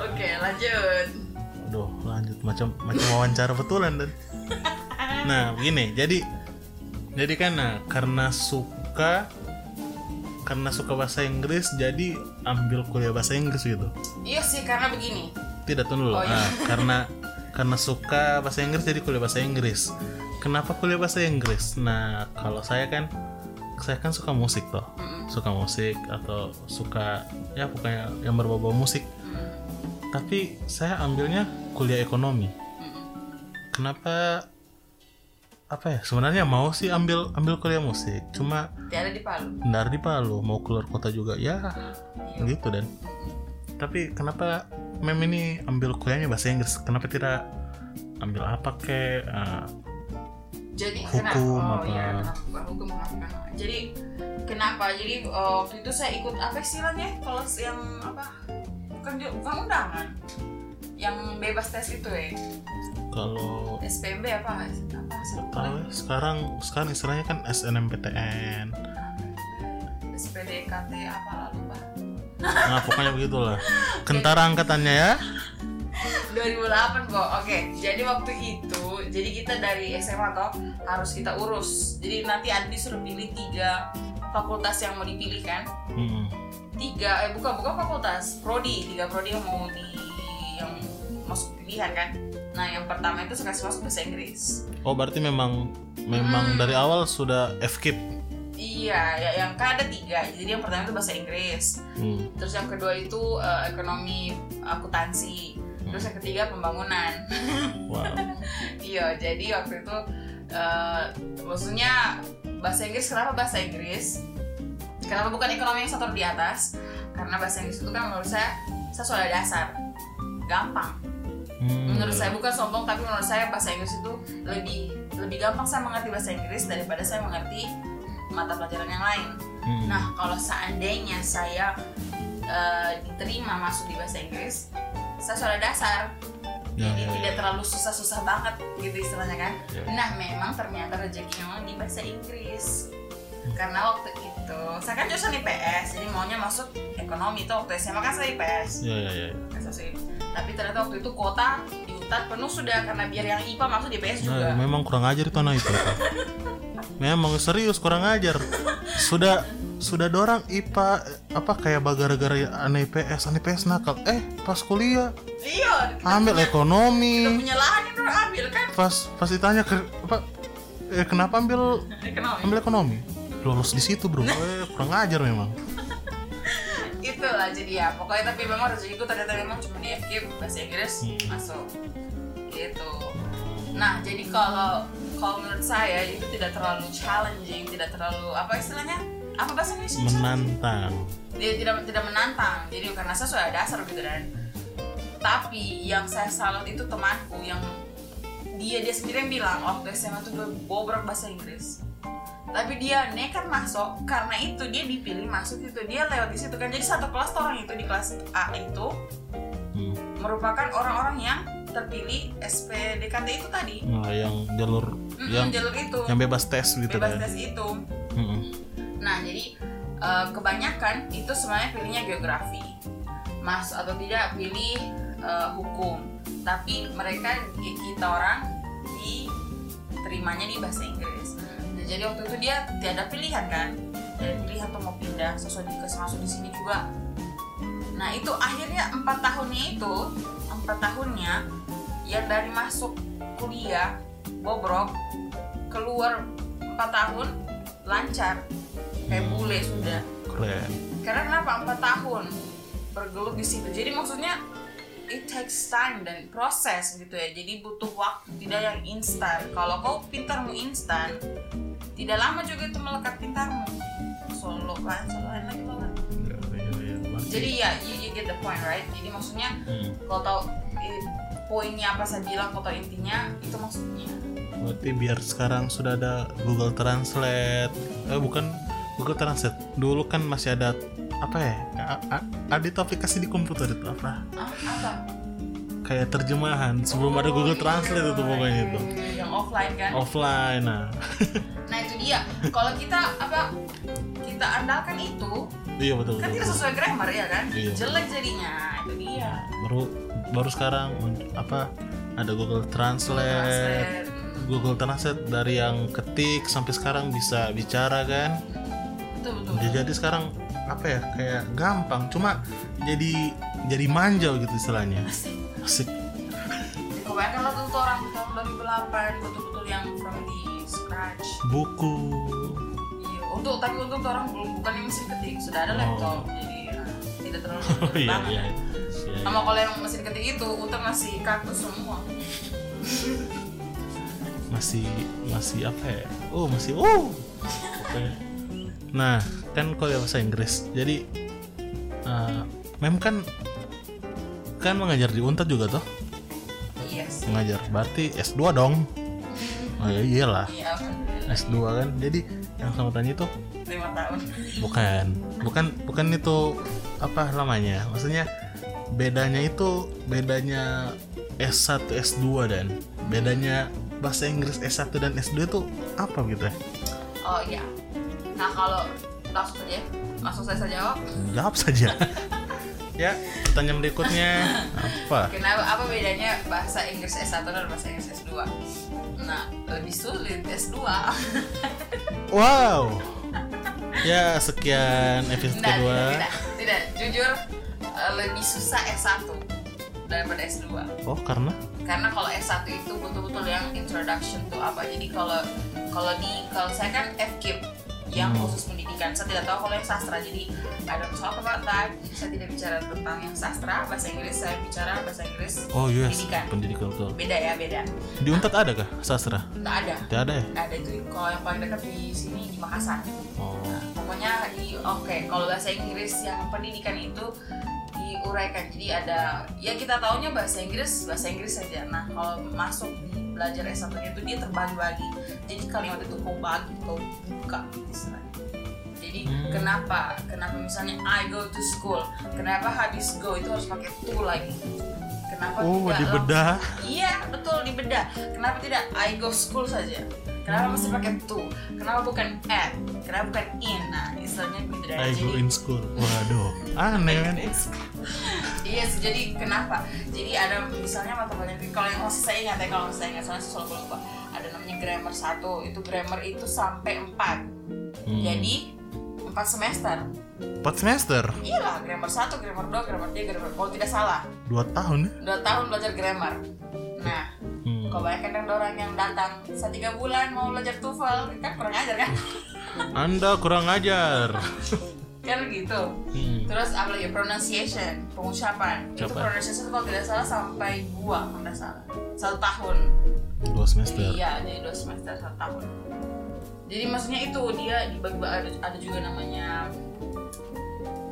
Oke, lanjut. Aduh, lanjut macam macam wawancara betulan dan. Nah, begini. Jadi jadi kan nah, karena suka karena suka bahasa Inggris jadi ambil kuliah bahasa Inggris gitu. Iya sih karena begini. Tidak tunggu dulu. Oh, iya. Nah, karena karena suka bahasa Inggris jadi kuliah bahasa Inggris. Kenapa kuliah bahasa Inggris? Nah, kalau saya kan saya kan suka musik toh. Suka musik atau suka ya pokoknya yang berbau musik. Tapi saya ambilnya kuliah ekonomi. Kenapa apa ya? Sebenarnya mau sih ambil ambil kuliah musik, cuma Tidak ada di Palu. ndar di Palu, mau keluar kota juga ya Iya. gitu dan. Tapi kenapa mem ini ambil kuliahnya bahasa Inggris? Kenapa tidak ambil apa ke jadi Hukum kenapa oh iya kenapa bukan hukum kenapa jadi kenapa jadi eh, waktu itu saya ikut apa istilahnya kalau yang apa bukan bukan undangan yang bebas tes itu ya kalau SPB apa apa ya, sekarang sekarang istilahnya kan SNMPTN. SPDKT apa lalu pak Nah, pokoknya begitulah. Kentara angkatannya ya. 2008 kok oke jadi waktu itu jadi kita dari SMA toh harus kita urus. Jadi nanti ada disuruh pilih tiga fakultas yang mau dipilih kan? Hmm. tiga eh bukan bukan fakultas. Prodi. Tiga prodi yang mau di yang masuk pilihan kan nah yang pertama itu sekali masuk bahasa Inggris. Oh, berarti memang memang Hmm. dari awal sudah FKIP. iya ya, yang kan ada tiga. Jadi yang pertama itu bahasa Inggris. Hmm. terus yang kedua itu eh, ekonomi akuntansi. Terus yang ketiga pembangunan. Wow. iya jadi waktu itu eh, maksudnya bahasa Inggris kenapa bahasa Inggris? Kenapa bukan ekonomi yang satu di atas? Karena bahasa Inggris itu kan menurut saya saya dasar. Gampang Hmm. menurut saya bukan sombong tapi menurut saya bahasa Inggris itu lebih lebih gampang saya mengerti bahasa Inggris daripada saya mengerti mata pelajaran yang lain Hmm. nah kalau seandainya saya eh, diterima masuk di bahasa Inggris saya sudah dasar Ya, jadi ya, ya. tidak terlalu susah-susah banget gitu istilahnya kan Ya. nah memang ternyata rezekinya memang di bahasa Inggris Hmm. karena waktu itu saya kan jurusan IPS jadi maunya masuk ekonomi tuh waktu SMA kan saya IPS Ya, ya, ya. Tapi ternyata waktu itu kota di Utar penuh sudah karena biar yang IPA masuk di IPS juga Nah, memang kurang ajar itu anak itu. memang serius kurang ajar. Sudah sudah dorang IPA apa kayak gara-gara anak IPS, anak IPS nakal. Eh, pas kuliah iya ambil punya, ekonomi. kita punya lahan ambil kan Pas pas ditanya ke apa eh, kenapa ambil ekonomi ambil ekonomi? Lolos di situ, Bro. Eh, kurang ajar memang. Itulah jadi ya pokoknya tapi memang rezekiku ternyata memang cuma di FK bahasa Inggris Hmm. masuk. Gitu. Nah jadi kalau kalau menurut saya itu tidak terlalu challenging tidak terlalu apa istilahnya? Apa bahasa Inggrisnya Menantang. dia tidak tidak menantang jadi karena saya sudah dasar gitu dan. Tapi yang saya salut itu temanku yang dia dia sendiri yang bilang waktu SMA tuh dia bobrok bahasa Inggris tapi dia nekat masuk karena itu dia dipilih masuk itu dia lewat di situ kan jadi satu kelas tuh orang itu di kelas A itu Hmm. merupakan orang-orang yang terpilih SPDKT itu tadi Nah, yang jalur Mm-mm, yang jalur itu yang bebas tes gitu bebas kan. tes itu Mm-mm. Nah, jadi eh, kebanyakan itu sebenarnya pilihnya geografi. Mas atau tidak pilih eh, hukum tapi mereka kita orang diterimanya di bahasa Inggris jadi waktu itu dia tiada pilihan kan? Tiada pilihan tuh mau pindah sesuai di masuk di sini juga. Nah itu akhirnya empat tahunnya itu empat tahunnya yang dari masuk kuliah bobrok keluar empat tahun lancar. Kayak Hmm. bule sudah. Keren. Karena kenapa? Empat tahun bergelut di situ. Jadi maksudnya it takes time dan proses gitu ya. Jadi butuh waktu tidak yang instan. Kalau kau pintarmu instan tidak lama juga itu melekat pintarmu solo lain solo lagi solo iya. Berarti- jadi ya you, you get the point right jadi maksudnya Hmm. kalau tahu eh, poinnya apa saya bilang kalau tahu intinya itu maksudnya Berarti biar sekarang sudah ada Google Translate. Eh bukan Google Translate. Dulu kan masih ada apa ya? A- a- Ada itu aplikasi di komputer itu apa? ah, apa Kayak terjemahan sebelum ada Google Translate itu pokoknya itu. yang offline kan Offline nah. nah itu dia kalau kita apa kita andalkan itu iya betul kan betul. tidak sesuai grammar ya kan Iya. jelek jadinya itu dia Baru baru sekarang apa ada Google Translate. Translate. Google Translate dari yang ketik sampai sekarang bisa bicara kan. betul betul Ya, jadi sekarang apa ya kayak gampang cuma jadi jadi manja gitu istilahnya Asik. Asik. Kebanyakan lo tuh orang tahun 2008 betul-betul yang from the scratch. Buku. Iya untuk tapi untuk orang belum bukan yang mesin ketik. Sudah ada Oh. laptop jadi ya, tidak terlalu oh ribet iya. banget. Iya ya. Iya, sama kalau yang mesin ketik itu untuk masih kartu semua. Masih masih apa ya? Oh masih oh! Oke. nah kan kalau bahasa Inggris jadi eh, mem kan kan mengajar di Unpad juga toh? Yes mengajar berarti S2 dong. Oh iya iyalah. Iya S2 kan. Jadi yang sama tanya itu lima tahun. Bukan. Bukan bukan itu apa namanya? Maksudnya bedanya itu bedanya S1 S2 dan bedanya bahasa Inggris S1 dan S2 itu apa gitu? Ya oh iya. Nah kalau langsung saja langsung saya saja jawab jawab saja ya pertanyaan berikutnya apa Kenapa apa bedanya bahasa Inggris S1 dan bahasa Inggris S2? Nah, lebih sulit S2. wow ya sekian episode Tidak, kedua tidak, tidak, tidak. Jujur eh, lebih susah S1 daripada S2. oh karena Karena kalau S1 itu betul-betul yang introduction to apa. Jadi kalau kalau di kalau saya kan FKIP yang Hmm. khusus pendidikan. Saya tidak tahu kalau yang sastra. Jadi I don't talk about that. Saya tidak bicara tentang yang sastra, bahasa Inggris. Saya bicara bahasa Inggris oh yes pendidikan. pendidikan betul Beda ya, beda. di Unpad ada kah sastra Nggak ada. tidak ada ya ada itu kalau yang paling dekat di sini di Makassar oh pokoknya di oke kalau bahasa Inggris yang pendidikan itu diuraikan jadi ada ya kita taunya bahasa Inggris bahasa Inggris saja nah kalau masuk di belajar S1 nya itu dia terbagi-bagi jadi kalimat itu kau bagi kau buka istilahnya jadi Hmm. kenapa kenapa misalnya I go to school kenapa habis go itu harus pakai to lagi kenapa oh tidak dibedah Iya, betul dibedah. Kenapa tidak I go school saja? Kenapa mesti pakai to? Kenapa bukan at? Kenapa bukan in? Nah, istilahnya begitu dari I go in school waduh aneh kan Iya jadi kenapa? Jadi ada misalnya mata pelajaran kalau yang masih saya ingat ya kalau masih saya ingat soalnya selalu lupa. Ada namanya grammar satu, itu grammar itu sampai empat. Hmm. Jadi empat semester. empat semester Iya lah, grammar satu, grammar dua, grammar tiga, grammar kalau tidak salah. dua tahun ya Dua tahun belajar grammar. Nah, Hmm. Kebanyakan yang orang yang datang setiga bulan mau belajar TOEFL. Kan kurang ajar kan? Anda kurang ajar. Kan gitu. Hmm. terus apalagi pronunciation pengucapan. Itu Ucapan. pronunciation kalau tidak salah sampai dua kalau tidak salah. Satu tahun. Dua semester. Iya jadi dua semester satu tahun. Jadi maksudnya itu dia dibagi ada, ada juga namanya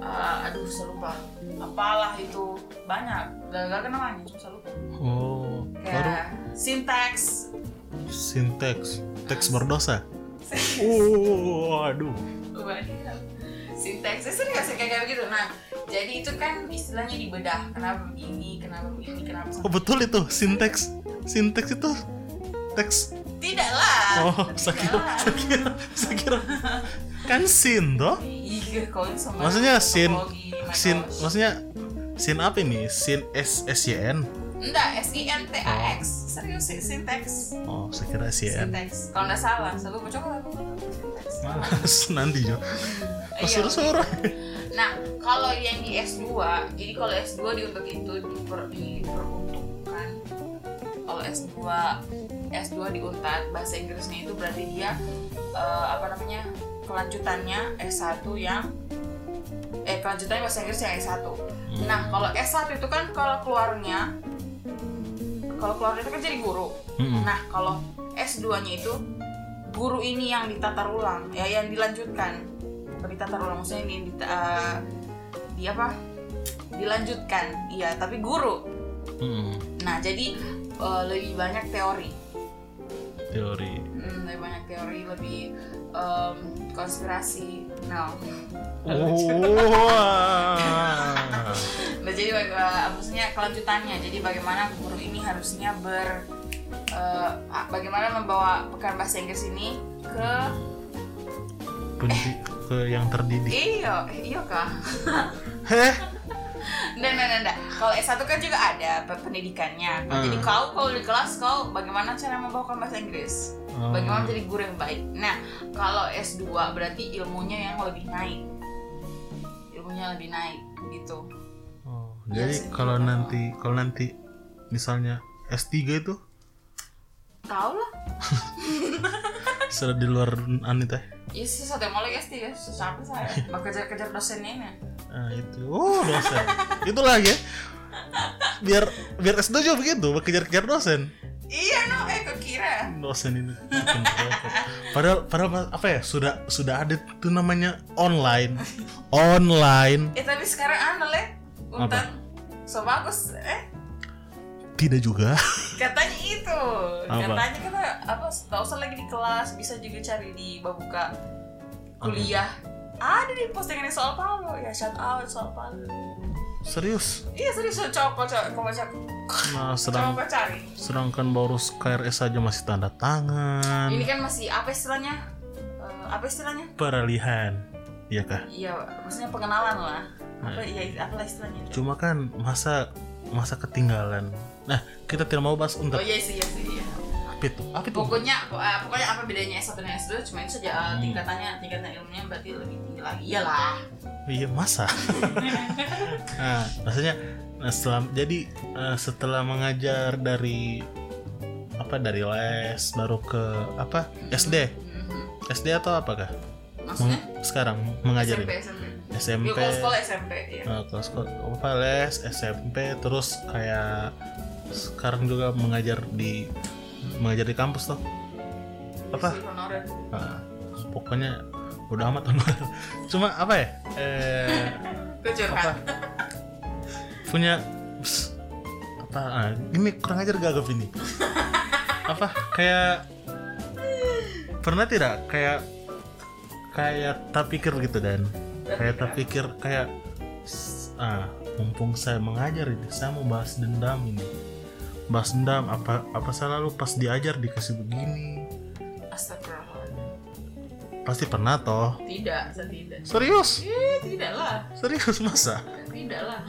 uh, aduh saya lupa. Apalah itu. Banyak. Gak kan namanya? Cuma saya lupa. Oh baru? Kayak syntax sinteks teks berdosa? Oh aduh. Sinteks, sering kasih kayak gitu. Nah, jadi itu kan istilahnya dibedah. Kenapa begini, kenapa begini, kenapa? Oh betul itu. Sinteks sinteks itu teks Tidak lah. oh saya kira saya kira saya kira kan sin toh? Iya, ini maksudnya sin sin maksudnya sin apa ini? Sin s s y n Enggak, S I N T A X. Serius sih, syntax. oh saya kira s y n Syntax. Kalau nggak salah, bocor aku syntax. malas nanti jo Iya. suruh suruh Nah, kalau yang di S2, jadi kalau S2 diuntuk itu diper, diperuntukkan kalau S2 S2 di Untat bahasa Inggrisnya itu berarti dia eh, apa namanya? kelanjutannya S1 yang eh kelanjutannya bahasa Inggris yang S1. Nah, kalau S1 itu kan kalau keluarnya kalau keluarnya itu kan jadi guru. Mm-mm. Nah, kalau S2-nya itu guru ini yang ditatar ulang, ya yang dilanjutkan. Bukan ditatar ulang maksudnya ini di, eh, di apa? Dilanjutkan. Iya, tapi guru. Mm-mm. Nah, jadi eh, lebih banyak teori. teori Hmm, lebih banyak teori, lebih em, konspirasi. No. oh wah. Nah, jadi baga- eh, maksudnya kelanjutannya. Jadi bagaimana guru ini harusnya ber eh, bagaimana membawa pekan bahasa Inggris ini ke Pendidik ke yang terdidik Iya, iya kah? heh Nggak, nggak, nggak. Kalau S1 kan juga ada pe- pendidikannya. Hmm. Jadi kau kalau di kelas kau bagaimana cara membawakan bahasa Inggris? Oh. Bagaimana menjadi guru yang baik? Nah, kalau S2 berarti ilmunya yang lebih naik. Ilmunya lebih naik gitu. Oh, Iya jadi kalau nanti kalau nanti misalnya S3 itu Tahu lah. sudah di luar anu teh. Iya yang mau lagi S3 ya. Susah apa saya? Mau kejar-kejar dosennya ini. Nah, itu. Oh, dosen. itu lagi ya. Biar biar S2 juga begitu, kejar-kejar dosen. Iya no, eh kok kira? Dosen ini. Padahal padahal apa ya? Sudah sudah ada tuh namanya online. Online. Eh tapi sekarang aneh leh. Untan. So bagus. Eh Tidak juga. katanya itu Apa? katanya kita apa tak usah lagi di kelas bisa juga cari di babuka kuliah ada di postingan soal Palu ya shout out soal Palu Serius. iya serius coba coba baca Nah, sedang coba cari sedangkan baru KRS saja masih tanda tangan. ini kan masih apa istilahnya Eh, apa istilahnya Peralihan. Iya kah? iya maksudnya pengenalan lah apa iya apa istilahnya Cuma kan masa masa ketinggalan. Nah, kita tidak mau bahas oh untuk iya sih iya sih iya. apa itu? Apa itu? pokoknya eh, pokoknya apa bedanya S1 dan S2 cuma itu saja eh, tingkatannya tingkatan ilmunya berarti lebih tinggi lagi iyalah Iya masa. nah, maksudnya nah, setelah jadi eh, setelah mengajar dari apa dari les baru ke apa SD Mhm. SD atau apakah maksudnya Meng- sekarang mengajar SMP SMP SMP Yuk, kalau sekolah SMP ya. Nah, kelas kelas- apa les SMP terus kayak sekarang juga mengajar di mengajar di kampus tuh apa. Nah, pokoknya udah amat honorer. cuma apa ya? Eh curhat. punya apa? Ah, ini kurang ajar gagap ini? Apa? Kayak pernah tidak? Kayak kayak tak pikir gitu dan. Kayak tak pikir. kayak ah mumpung saya mengajar ini saya mau bahas dendam ini bahas dendam apa apa selalu pas diajar dikasih begini Astagfirullahaladzim. pasti pernah toh Tidak, saya tidak. serius Eh, tidak lah. serius masa Tidak lah.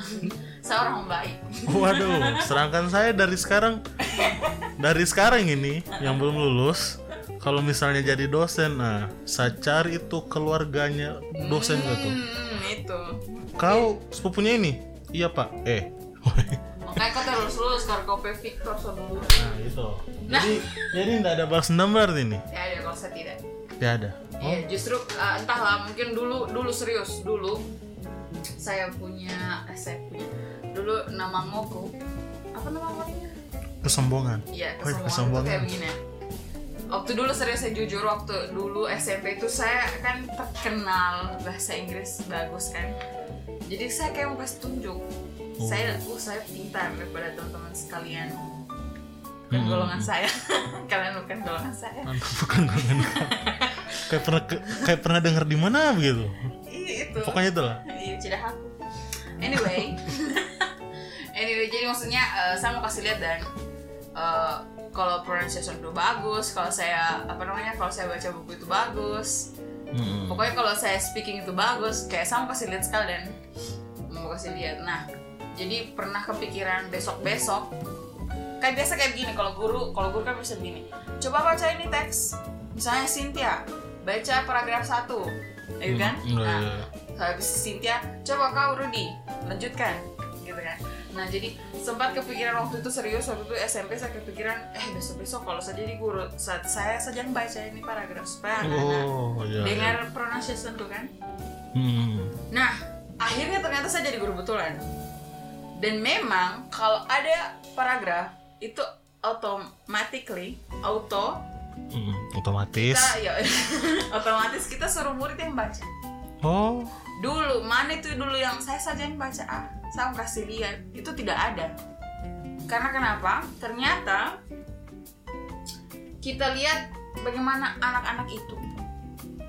Saya orang baik. Waduh, sedangkan saya dari sekarang dari sekarang ini yang belum lulus, kalau misalnya jadi dosen, nah saya cari itu keluarganya dosen gitu. Hmm, itu. Kau sepupunya ini? Iya pak. Eh, Makanya kau terus lulus karena kau Victor dulu. nah itu. Jadi jadi nggak ada balas dendam berarti ini? Ya ada kalau saya tidak. Tidak ada. Iya, justru uh, entahlah mungkin dulu dulu serius dulu saya punya eh, saya punya dulu nama ngoku apa nama ngoknya? Kesombongan. Iya, Oh, kesombongan, kesombongan. itu kayak begini ya. Waktu dulu serius saya jujur waktu dulu SMP itu saya kan terkenal bahasa Inggris bagus kan. Jadi saya kayak mau kasih tunjuk. Oh. Saya, oh saya pintar daripada teman-teman sekalian. Bukan Hmm. golongan saya. Kalian bukan golongan saya. Bukan golongan kayak pernah kayak pernah dengar di mana begitu. Iya itu. Pokoknya itulah. Iya, tidak aku. Anyway. anyway, jadi maksudnya eh, saya mau kasih lihat dan eh, kalau pronunciation itu bagus, kalau saya apa namanya, kalau saya baca buku itu bagus. Mm-mm. Pokoknya kalau saya speaking itu bagus, kayak saya mau kasih lihat sekali dan mau kasih lihat. Nah, jadi pernah kepikiran besok besok kayak biasa kayak begini kalau guru kalau guru kan bisa begini. Coba baca ini teks. Misalnya Cynthia baca paragraf satu. Gitu kan? Hmm, iya, nah iya. habis Cynthia coba kau Rudy lanjutkan. Gitu kan. Nah jadi sempat kepikiran waktu itu serius waktu itu SMP saya kepikiran eh besok besok kalau saya jadi guru saat saya saja yang baca ini paragraf supaya anak-anak Oh, iya. dengar pronunciation tuh kan? Hmm. Nah, akhirnya ternyata saya jadi guru betulan. Dan memang kalau ada paragraf itu automatically auto Hmm, otomatis. kita ya otomatis kita suruh murid yang baca. Oh, Dulu mana itu dulu yang saya saja yang baca ah, saya kasih lihat itu tidak ada. Karena kenapa? Ternyata kita lihat bagaimana anak-anak itu.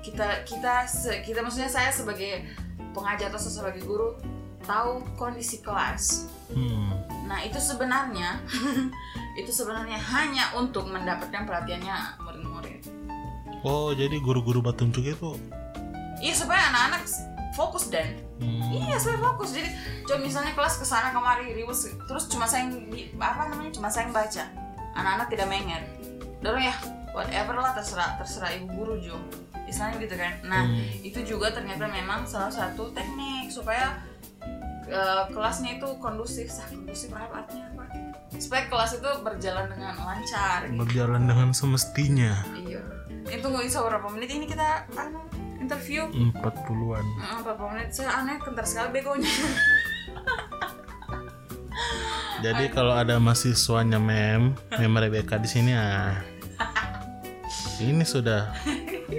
Kita kita kita maksudnya saya sebagai pengajar atau sebagai guru tahu kondisi kelas. hmm. Nah, itu sebenarnya itu sebenarnya hanya untuk mendapatkan perhatiannya murid-murid. Oh, jadi guru-guru batu juga itu. Iya, supaya anak-anak fokus dan Hmm. Iya, saya fokus. Jadi, coba misalnya kelas ke sana kemari ribut, terus cuma saya yang di- apa namanya? Cuma saya yang baca. Anak-anak tidak mengen. Dorong ya, whatever lah terserah terserah ibu guru Jo. Istilahnya gitu kan. Nah, Hmm. itu juga ternyata memang salah satu teknik supaya eh, kelasnya itu kondusif. Sah, kondusif apa artinya apa? Supaya kelas itu berjalan dengan lancar. Berjalan dengan semestinya. Iya. Ini tunggu bisa berapa menit ini kita anu, interview? 40-an. Mm, 40 menit saya aneh kentar sekali begonya Jadi kalau ada mahasiswanya mem, mem Rebecca di sini ah. Ini sudah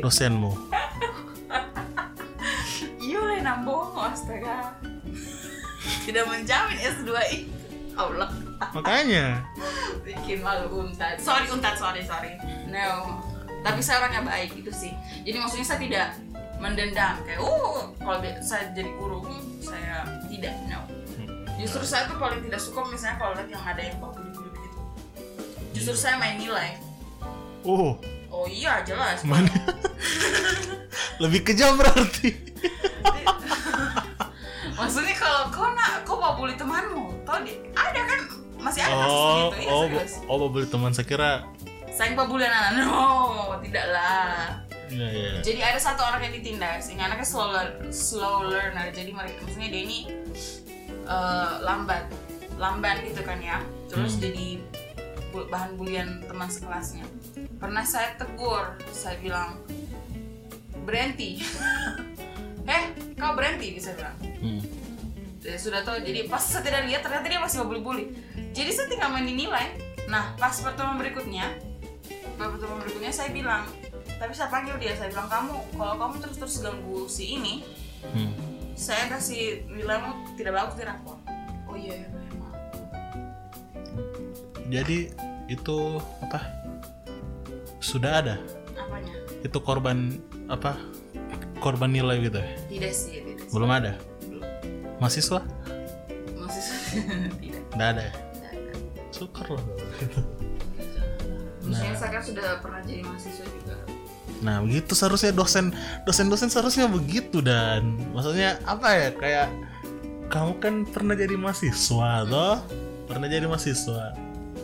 dosenmu. iya nambung astaga tidak menjamin S2 itu Allah. Makanya. bikin malu untat sorry untat sorry sorry. No. Tapi saya orangnya baik itu sih. Jadi maksudnya saya tidak mendendam. Kayak oh kalau saya jadi guru saya tidak no. Justru saya tuh paling tidak suka misalnya kalau lihat yang ada yang baku gitu gitu justru saya main nilai. Oh, oh iya jelas. Mana? Lebih kejam berarti. Bully temanmu, tau di, ada kan masih ada kasus Oh, gitu, iya oh, serius. oh, mau beli teman saya kira. Sayang pak bully anak no, tidak lah. Iya, iya. Jadi ada satu orang yang ditindas, ini anaknya slow, lear- slow learner, jadi mereka maksudnya dia ini eh, lambat, lambat gitu kan ya. Terus Hmm. jadi bahan bulian teman sekelasnya. Pernah saya tegur, saya bilang berhenti. eh, kau berhenti, saya bilang. Hmm. Ya, sudah tahu jadi pas saya tidak lihat ternyata dia masih mau bully-bully jadi saya tinggal main nilai nah pas pertemuan berikutnya pas pertemuan berikutnya saya bilang tapi saya panggil dia saya bilang kamu kalau kamu terus terus ganggu si ini Hmm. saya kasih nilaimu tidak bagus di rapor oh iya iya iya, maaf Jadi itu apa? Sudah ada. apanya Itu korban apa? Korban nilai gitu ya? tidak sih tidak sih. Belum ada. Mahasiswa? maksudnya tidak. Ada ya? tidak ada. Syukur loh. Maksudnya saya kan sudah pernah jadi mahasiswa juga. Nah begitu seharusnya dosen dosen-dosen seharusnya begitu dan. Maksudnya apa ya? Kayak kamu kan pernah jadi mahasiswa toh? Pernah jadi mahasiswa.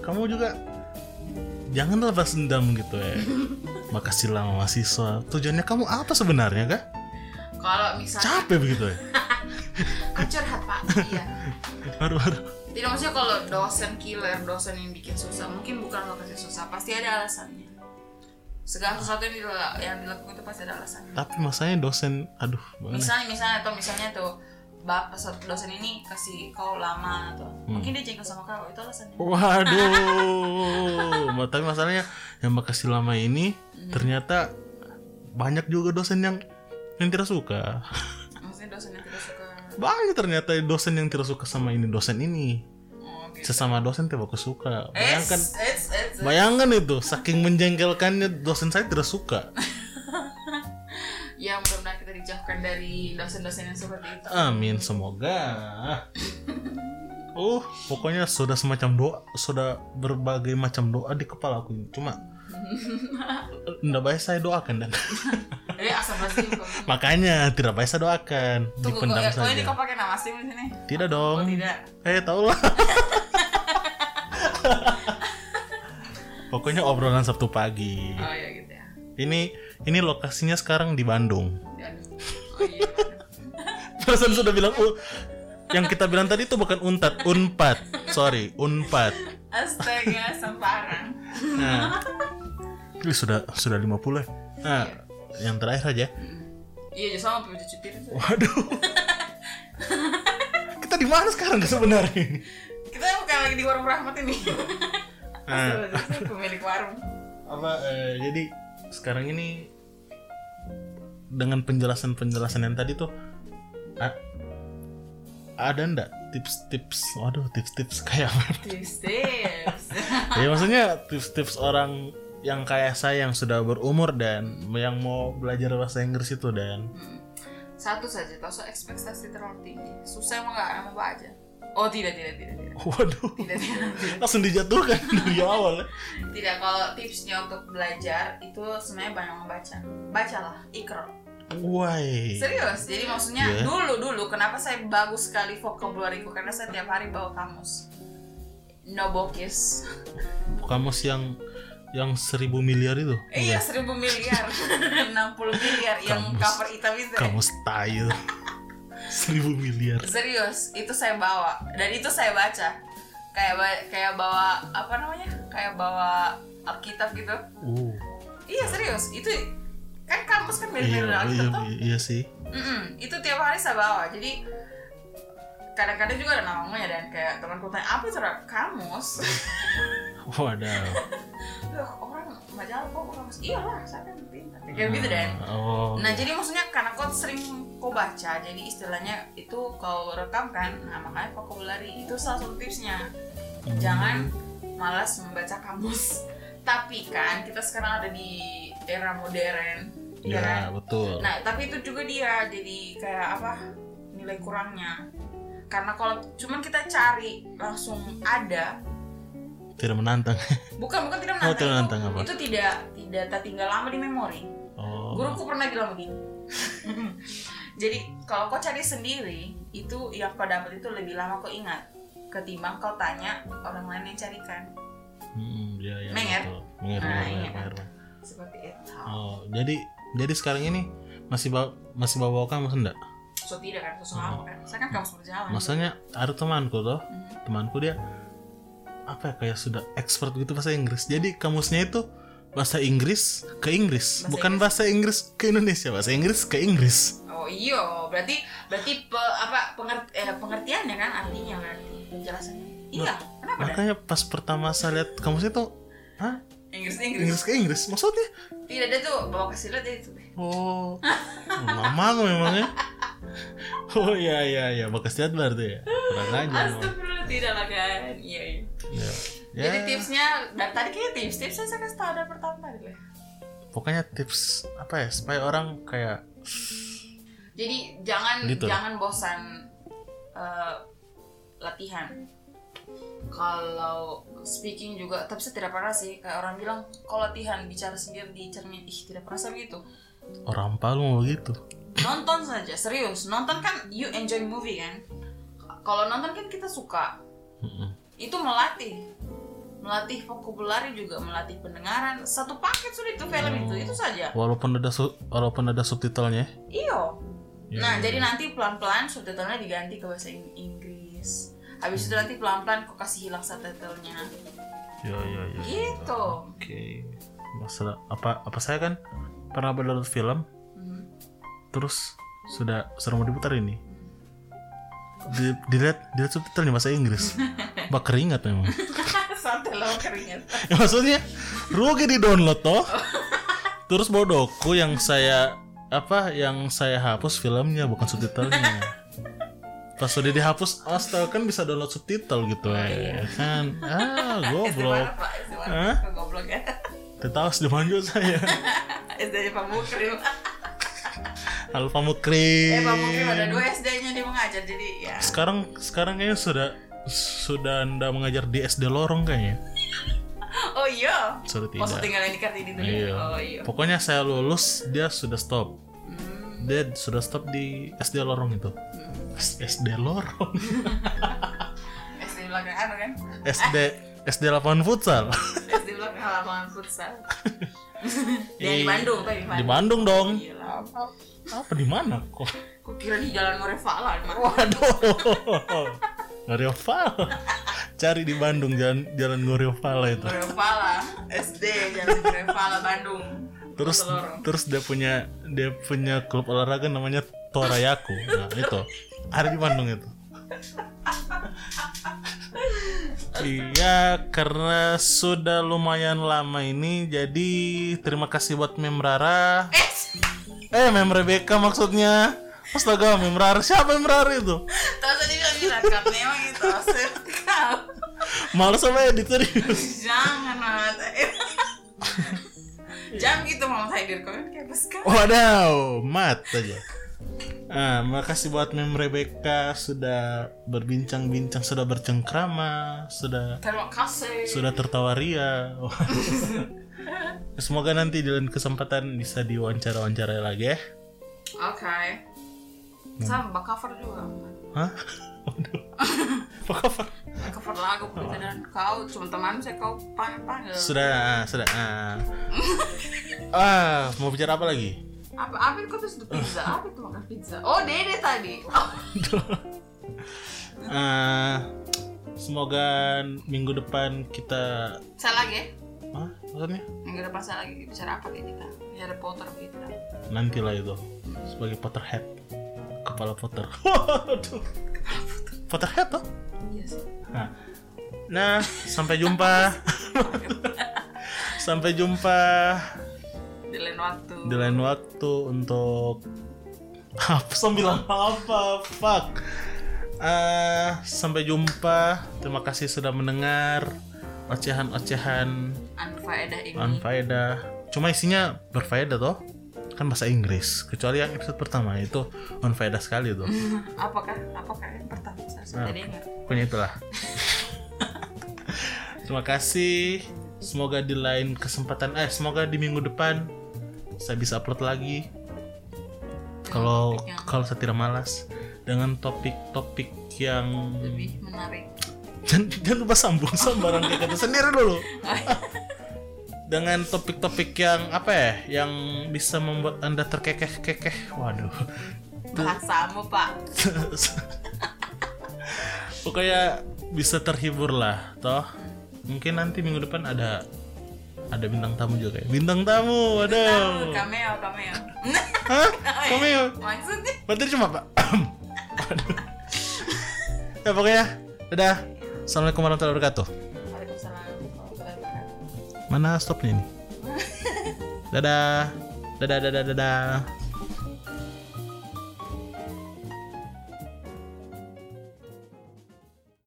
Kamu juga jangan lepas dendam gitu ya. Makasih lama mahasiswa. Tujuannya kamu apa sebenarnya kah kalau misalnya capek begitu ya? Curhat pak. Iya. Baru baru Tidak maksudnya kalau dosen killer, dosen yang bikin susah, mungkin bukan lokasi susah, pasti ada alasannya. Segala sesuatu yang, yang dilakukan itu pasti ada alasannya. tapi masanya dosen aduh mana Misalnya, misalnya atau misalnya tuh bapak dosen ini kasih kau lama atau mungkin dia jengkel sama kau itu alasannya. Waduh, tapi masalahnya yang makasih lama ini ternyata banyak juga dosen yang yang tidak suka. Maksudnya dosen yang tidak suka. Banyak ternyata dosen yang tidak suka sama ini dosen ini. Oh, gitu. Sesama dosen tidak suka. Bayangkan, It's, it's, it's, bayangkan itu saking menjengkelkannya dosen saya tidak suka. yang benar kita dijauhkan dari dosen-dosen yang seperti itu. Amin, semoga. Oh, pokoknya sudah semacam doa, sudah berbagai macam doa di kepala aku. Cuma Nggak baik saya doakan dan Eh makanya tidak baik saya doakan Tunggu, kok, dipendam oh ini saja. kau pakai nama Sim di sini? Tidak Oh dong. tidak. Eh tau lah. Pokoknya obrolan Sabtu pagi. Oh iya gitu ya. Ini ini lokasinya sekarang di Bandung. Oh iya. Perasaan sudah bilang "Oh, yang kita bilang tadi itu bukan untat, unpad. Sorry, unpad. Astaga, sembarang. Nah, ini sudah sudah 50 ya. Nah, yang terakhir aja. Iya, just sama cuci piring. Waduh. kita di mana sekarang sebenarnya? Kita bukan lagi di warung rahmat ini. Nah, pemilik warung. apa eh, jadi sekarang ini dengan penjelasan-penjelasan yang tadi tuh ada ndak tips-tips waduh tips-tips kayak apa Tips, tips. ya maksudnya tips-tips orang yang kayak saya yang sudah berumur dan yang mau belajar bahasa Inggris itu dan Satu saja, tak usah ekspektasi terlalu tinggi. Susah emang nggak nama aja. Oh tidak, tidak, tidak, tidak. waduh Tidak, tidak, tidak. langsung dijatuhkan dari awal ya. Tidak, kalau tipsnya untuk belajar itu sebenarnya banyak membaca. Bacalah, ikro. Why? Serius, jadi maksudnya Iya. dulu dulu kenapa saya bagus sekali vocabulary karena saya tiap hari bawa kamus. No bokis. Kamus yang yang seribu miliar itu? Iya seribu miliar, 60 miliar yang Kamus. cover hitam itu. Kamus tayo. seribu miliar. Serius, itu saya bawa dan itu saya baca. Kayak ba- kayak bawa apa namanya? Kayak bawa Alkitab gitu. Uh. Iya serius, itu kan kamus kan Iya, mirip-mirip iya, Alkitab tuh. iya, iya sih. Mm-mm, itu tiap hari saya bawa. Jadi kadang-kadang juga ada namanya dan kayak temanku tanya apa itu Ra?" kamus. Waduh. Orang majalah kok kamus. Iyalah, saya kan pintar. Kayak gitu dan. Oh. Nah jadi maksudnya karena kau sering kau baca, jadi istilahnya itu kau rekam kan, nah makanya vocabulary itu salah satu tipsnya. Hmm. Jangan malas membaca kamus. Tapi kan kita sekarang ada di era modern, ya kan? Ya, betul. Nah tapi itu juga dia jadi kayak apa nilai kurangnya. Karena kalau cuman kita cari langsung ada, Tidak menantang. bukan bukan tidak Oh, menantang, tidak itu, menantang apa? itu tidak tidak tak tinggal lama di memori. Oh. Guruku pernah bilang begini. Jadi kalau kau cari sendiri, itu yang kau dapat itu lebih lama kau ingat ketimbang kau tanya orang lain yang carikan. Hmm, ya, ya, Menger. Menger, Nah, menger, iya. menger, menger. Seperti itu. Oh, jadi jadi sekarang ini masih bawa masih bawa kamus enggak? So tidak kan, so apa kan? Saya kan kamu berjalan. Maksudnya ada temanku tuh, Hmm. temanku dia apa ya kayak sudah expert gitu bahasa Inggris. Jadi kamusnya itu bahasa Inggris ke Inggris, Bahasa bukan bahasa Inggris ke Indonesia, bahasa Inggris ke Inggris. Oh iya, berarti berarti pe, apa pengert, eh, pengertiannya kan artinya berarti penjelasannya. Iya, kenapa dah? Makanya pas pertama saya lihat kamusnya tuh, hah? Inggris Inggris. Inggris ke Inggris maksudnya? Tidak ada tuh bawa kasih lihat itu. Oh, mama memangnya? Oh iya iya iya, bekas lihat berarti ya. Kurang aja. Astagfirullah tidak lah kan. Iya iya. Ya. Ya, Jadi tipsnya dan tadi kayak tips tips saya kasih tahu ada pertama tadi lah. pokoknya tips apa ya supaya orang kayak Jadi jangan Gitu. jangan bosan eh, latihan. Kalau speaking juga, tapi saya tidak pernah sih. Kayak orang bilang, kalau latihan bicara sendiri di cermin, ih tidak pernah saya begitu. orang Palu mau gitu. Nonton saja, serius. Nonton kan you enjoy movie kan. Kalau nonton kan kita suka. Mm-mm. Itu melatih, melatih vocabulary juga, melatih pendengaran. Satu paket sudah itu film itu, itu saja. Walaupun ada su- walaupun ada subtitlenya. Iyo. Ya, nah, ya, jadi nanti pelan-pelan subtitlenya diganti ke bahasa Ing- Inggris. Habis itu nanti pelan-pelan kok kasih hilang subtitlenya. Ya ya ya. Gitu. Oke. Masalah apa apa saya kan pernah berdownload film Mhm. terus sudah sudah mau diputar ini. Di, dilihat dilihat subtitlenya bahasa Inggris. Bak keringat memang. Santai lo keringat. Ya, maksudnya rugi di download toh. Terus bodohku yang saya apa yang saya hapus filmnya bukan subtitlenya. Pas sudah dihapus, astaga kan bisa download subtitle gitu ya kan. Ah, goblok. SD SD Hah? Pak, goblok ya. Tetaus dimanjut saya. SD Pak Mukrim. Alfa Mukri. Eh Pak Mukrim ada dua SD-nya dia mengajar jadi ya. Sekarang sekarang kayaknya sudah sudah anda mengajar di SD lorong kayaknya Oh iya. sudah Oh, so tidak tinggalin di Kartini dulu. ya? Iya. Oh iya. Pokoknya saya lulus, dia sudah stop. Hmm. Dia sudah stop di SD Lorong itu. SD Lorong. SD belakang anu kan? SD SD lapangan futsal. SD belakang lapangan futsal. Di Ih, Bandung tadi di. Bandung dong. Gila. Apa di mana kok? Kok kira di Jalan mana? Waduh. Ngoriovala. Cari di Bandung jalan jalan Ngoriovala itu. Morevala, SD Jalan Morevala Bandung. Terus Telorong. terus dia punya dia punya klub olahraga namanya Torayaku. Nah, itu. Ada di Bandung itu. Iya, karena sudah lumayan lama ini, jadi terima kasih buat Mem Rara. Eh, Eh, Mem Rebecca maksudnya. Astaga, Mem Rara. Siapa Mem itu? tahu tadi bilang bilang karena emang itu aset kau. Males sama editor. Jangan mata. Jangan gitu mau hadir kan kayak kan. Wadaw, mat aja. Ah, makasih buat Mem Rebecca sudah berbincang-bincang, sudah bercengkrama, sudah Terima kasih. sudah tertawa ria. Semoga nanti di lain kesempatan bisa diwawancara-wawancara lagi ya. Oke. Sama bak cover juga. Hah? Waduh. Cover? Bak cover lagu kita dan kau cuma teman saya kau panggil panggil. Sudah, sudah. Ah. ah, mau bicara apa lagi? Apa apa kau tuh sudah pizza? Apa itu makan pizza? Oh Dede tadi. Oh. Ah, semoga minggu depan kita Saya lagi ya. Hah? Maksudnya? Minggu depan saya lagi bicara apa kayak kita? Bicara Potter begitu dah. Nantilah itu sebagai Potterhead. Kepala Potter. Waduh. Potterhead toh? Iya sih. Nah, nah sampai jumpa. sampai jumpa Di lain waktu. di lain waktu untuk apa sambil apa fuck Eh, sampai jumpa terima kasih sudah mendengar ocehan-ocehan Anfaedah ini. anfaedah. Cuma isinya berfaedah toh. Kan bahasa Inggris. Kecuali yang episode pertama itu unfaedah sekali tuh apakah apakah yang pertama? Saya Nah. pokoknya itulah. Terima kasih. Semoga di lain kesempatan eh semoga di minggu depan saya bisa upload lagi. Kalau kalau saya tidak malas dengan topik-topik yang Lebih menarik. Jangan, jangan lupa sambung sembarang kata sendiri dulu. Dengan topik-topik yang apa ya yang bisa membuat anda terkekeh-kekeh. Waduh. Bahasamu pak. pokoknya bisa terhibur lah toh. Mungkin nanti minggu depan ada ada bintang tamu juga ya. Bintang tamu waduh. cameo cameo. hah? Cameo? Maksudnya? berarti cuma pak. Waduh. ya pokoknya dadah assalamualaikum warahmatullahi wabarakatuh. Waalaikumsalam. Warahmatullahi wabarakatuh. mana stopnya ini? Dadah. Dadah dadah dadah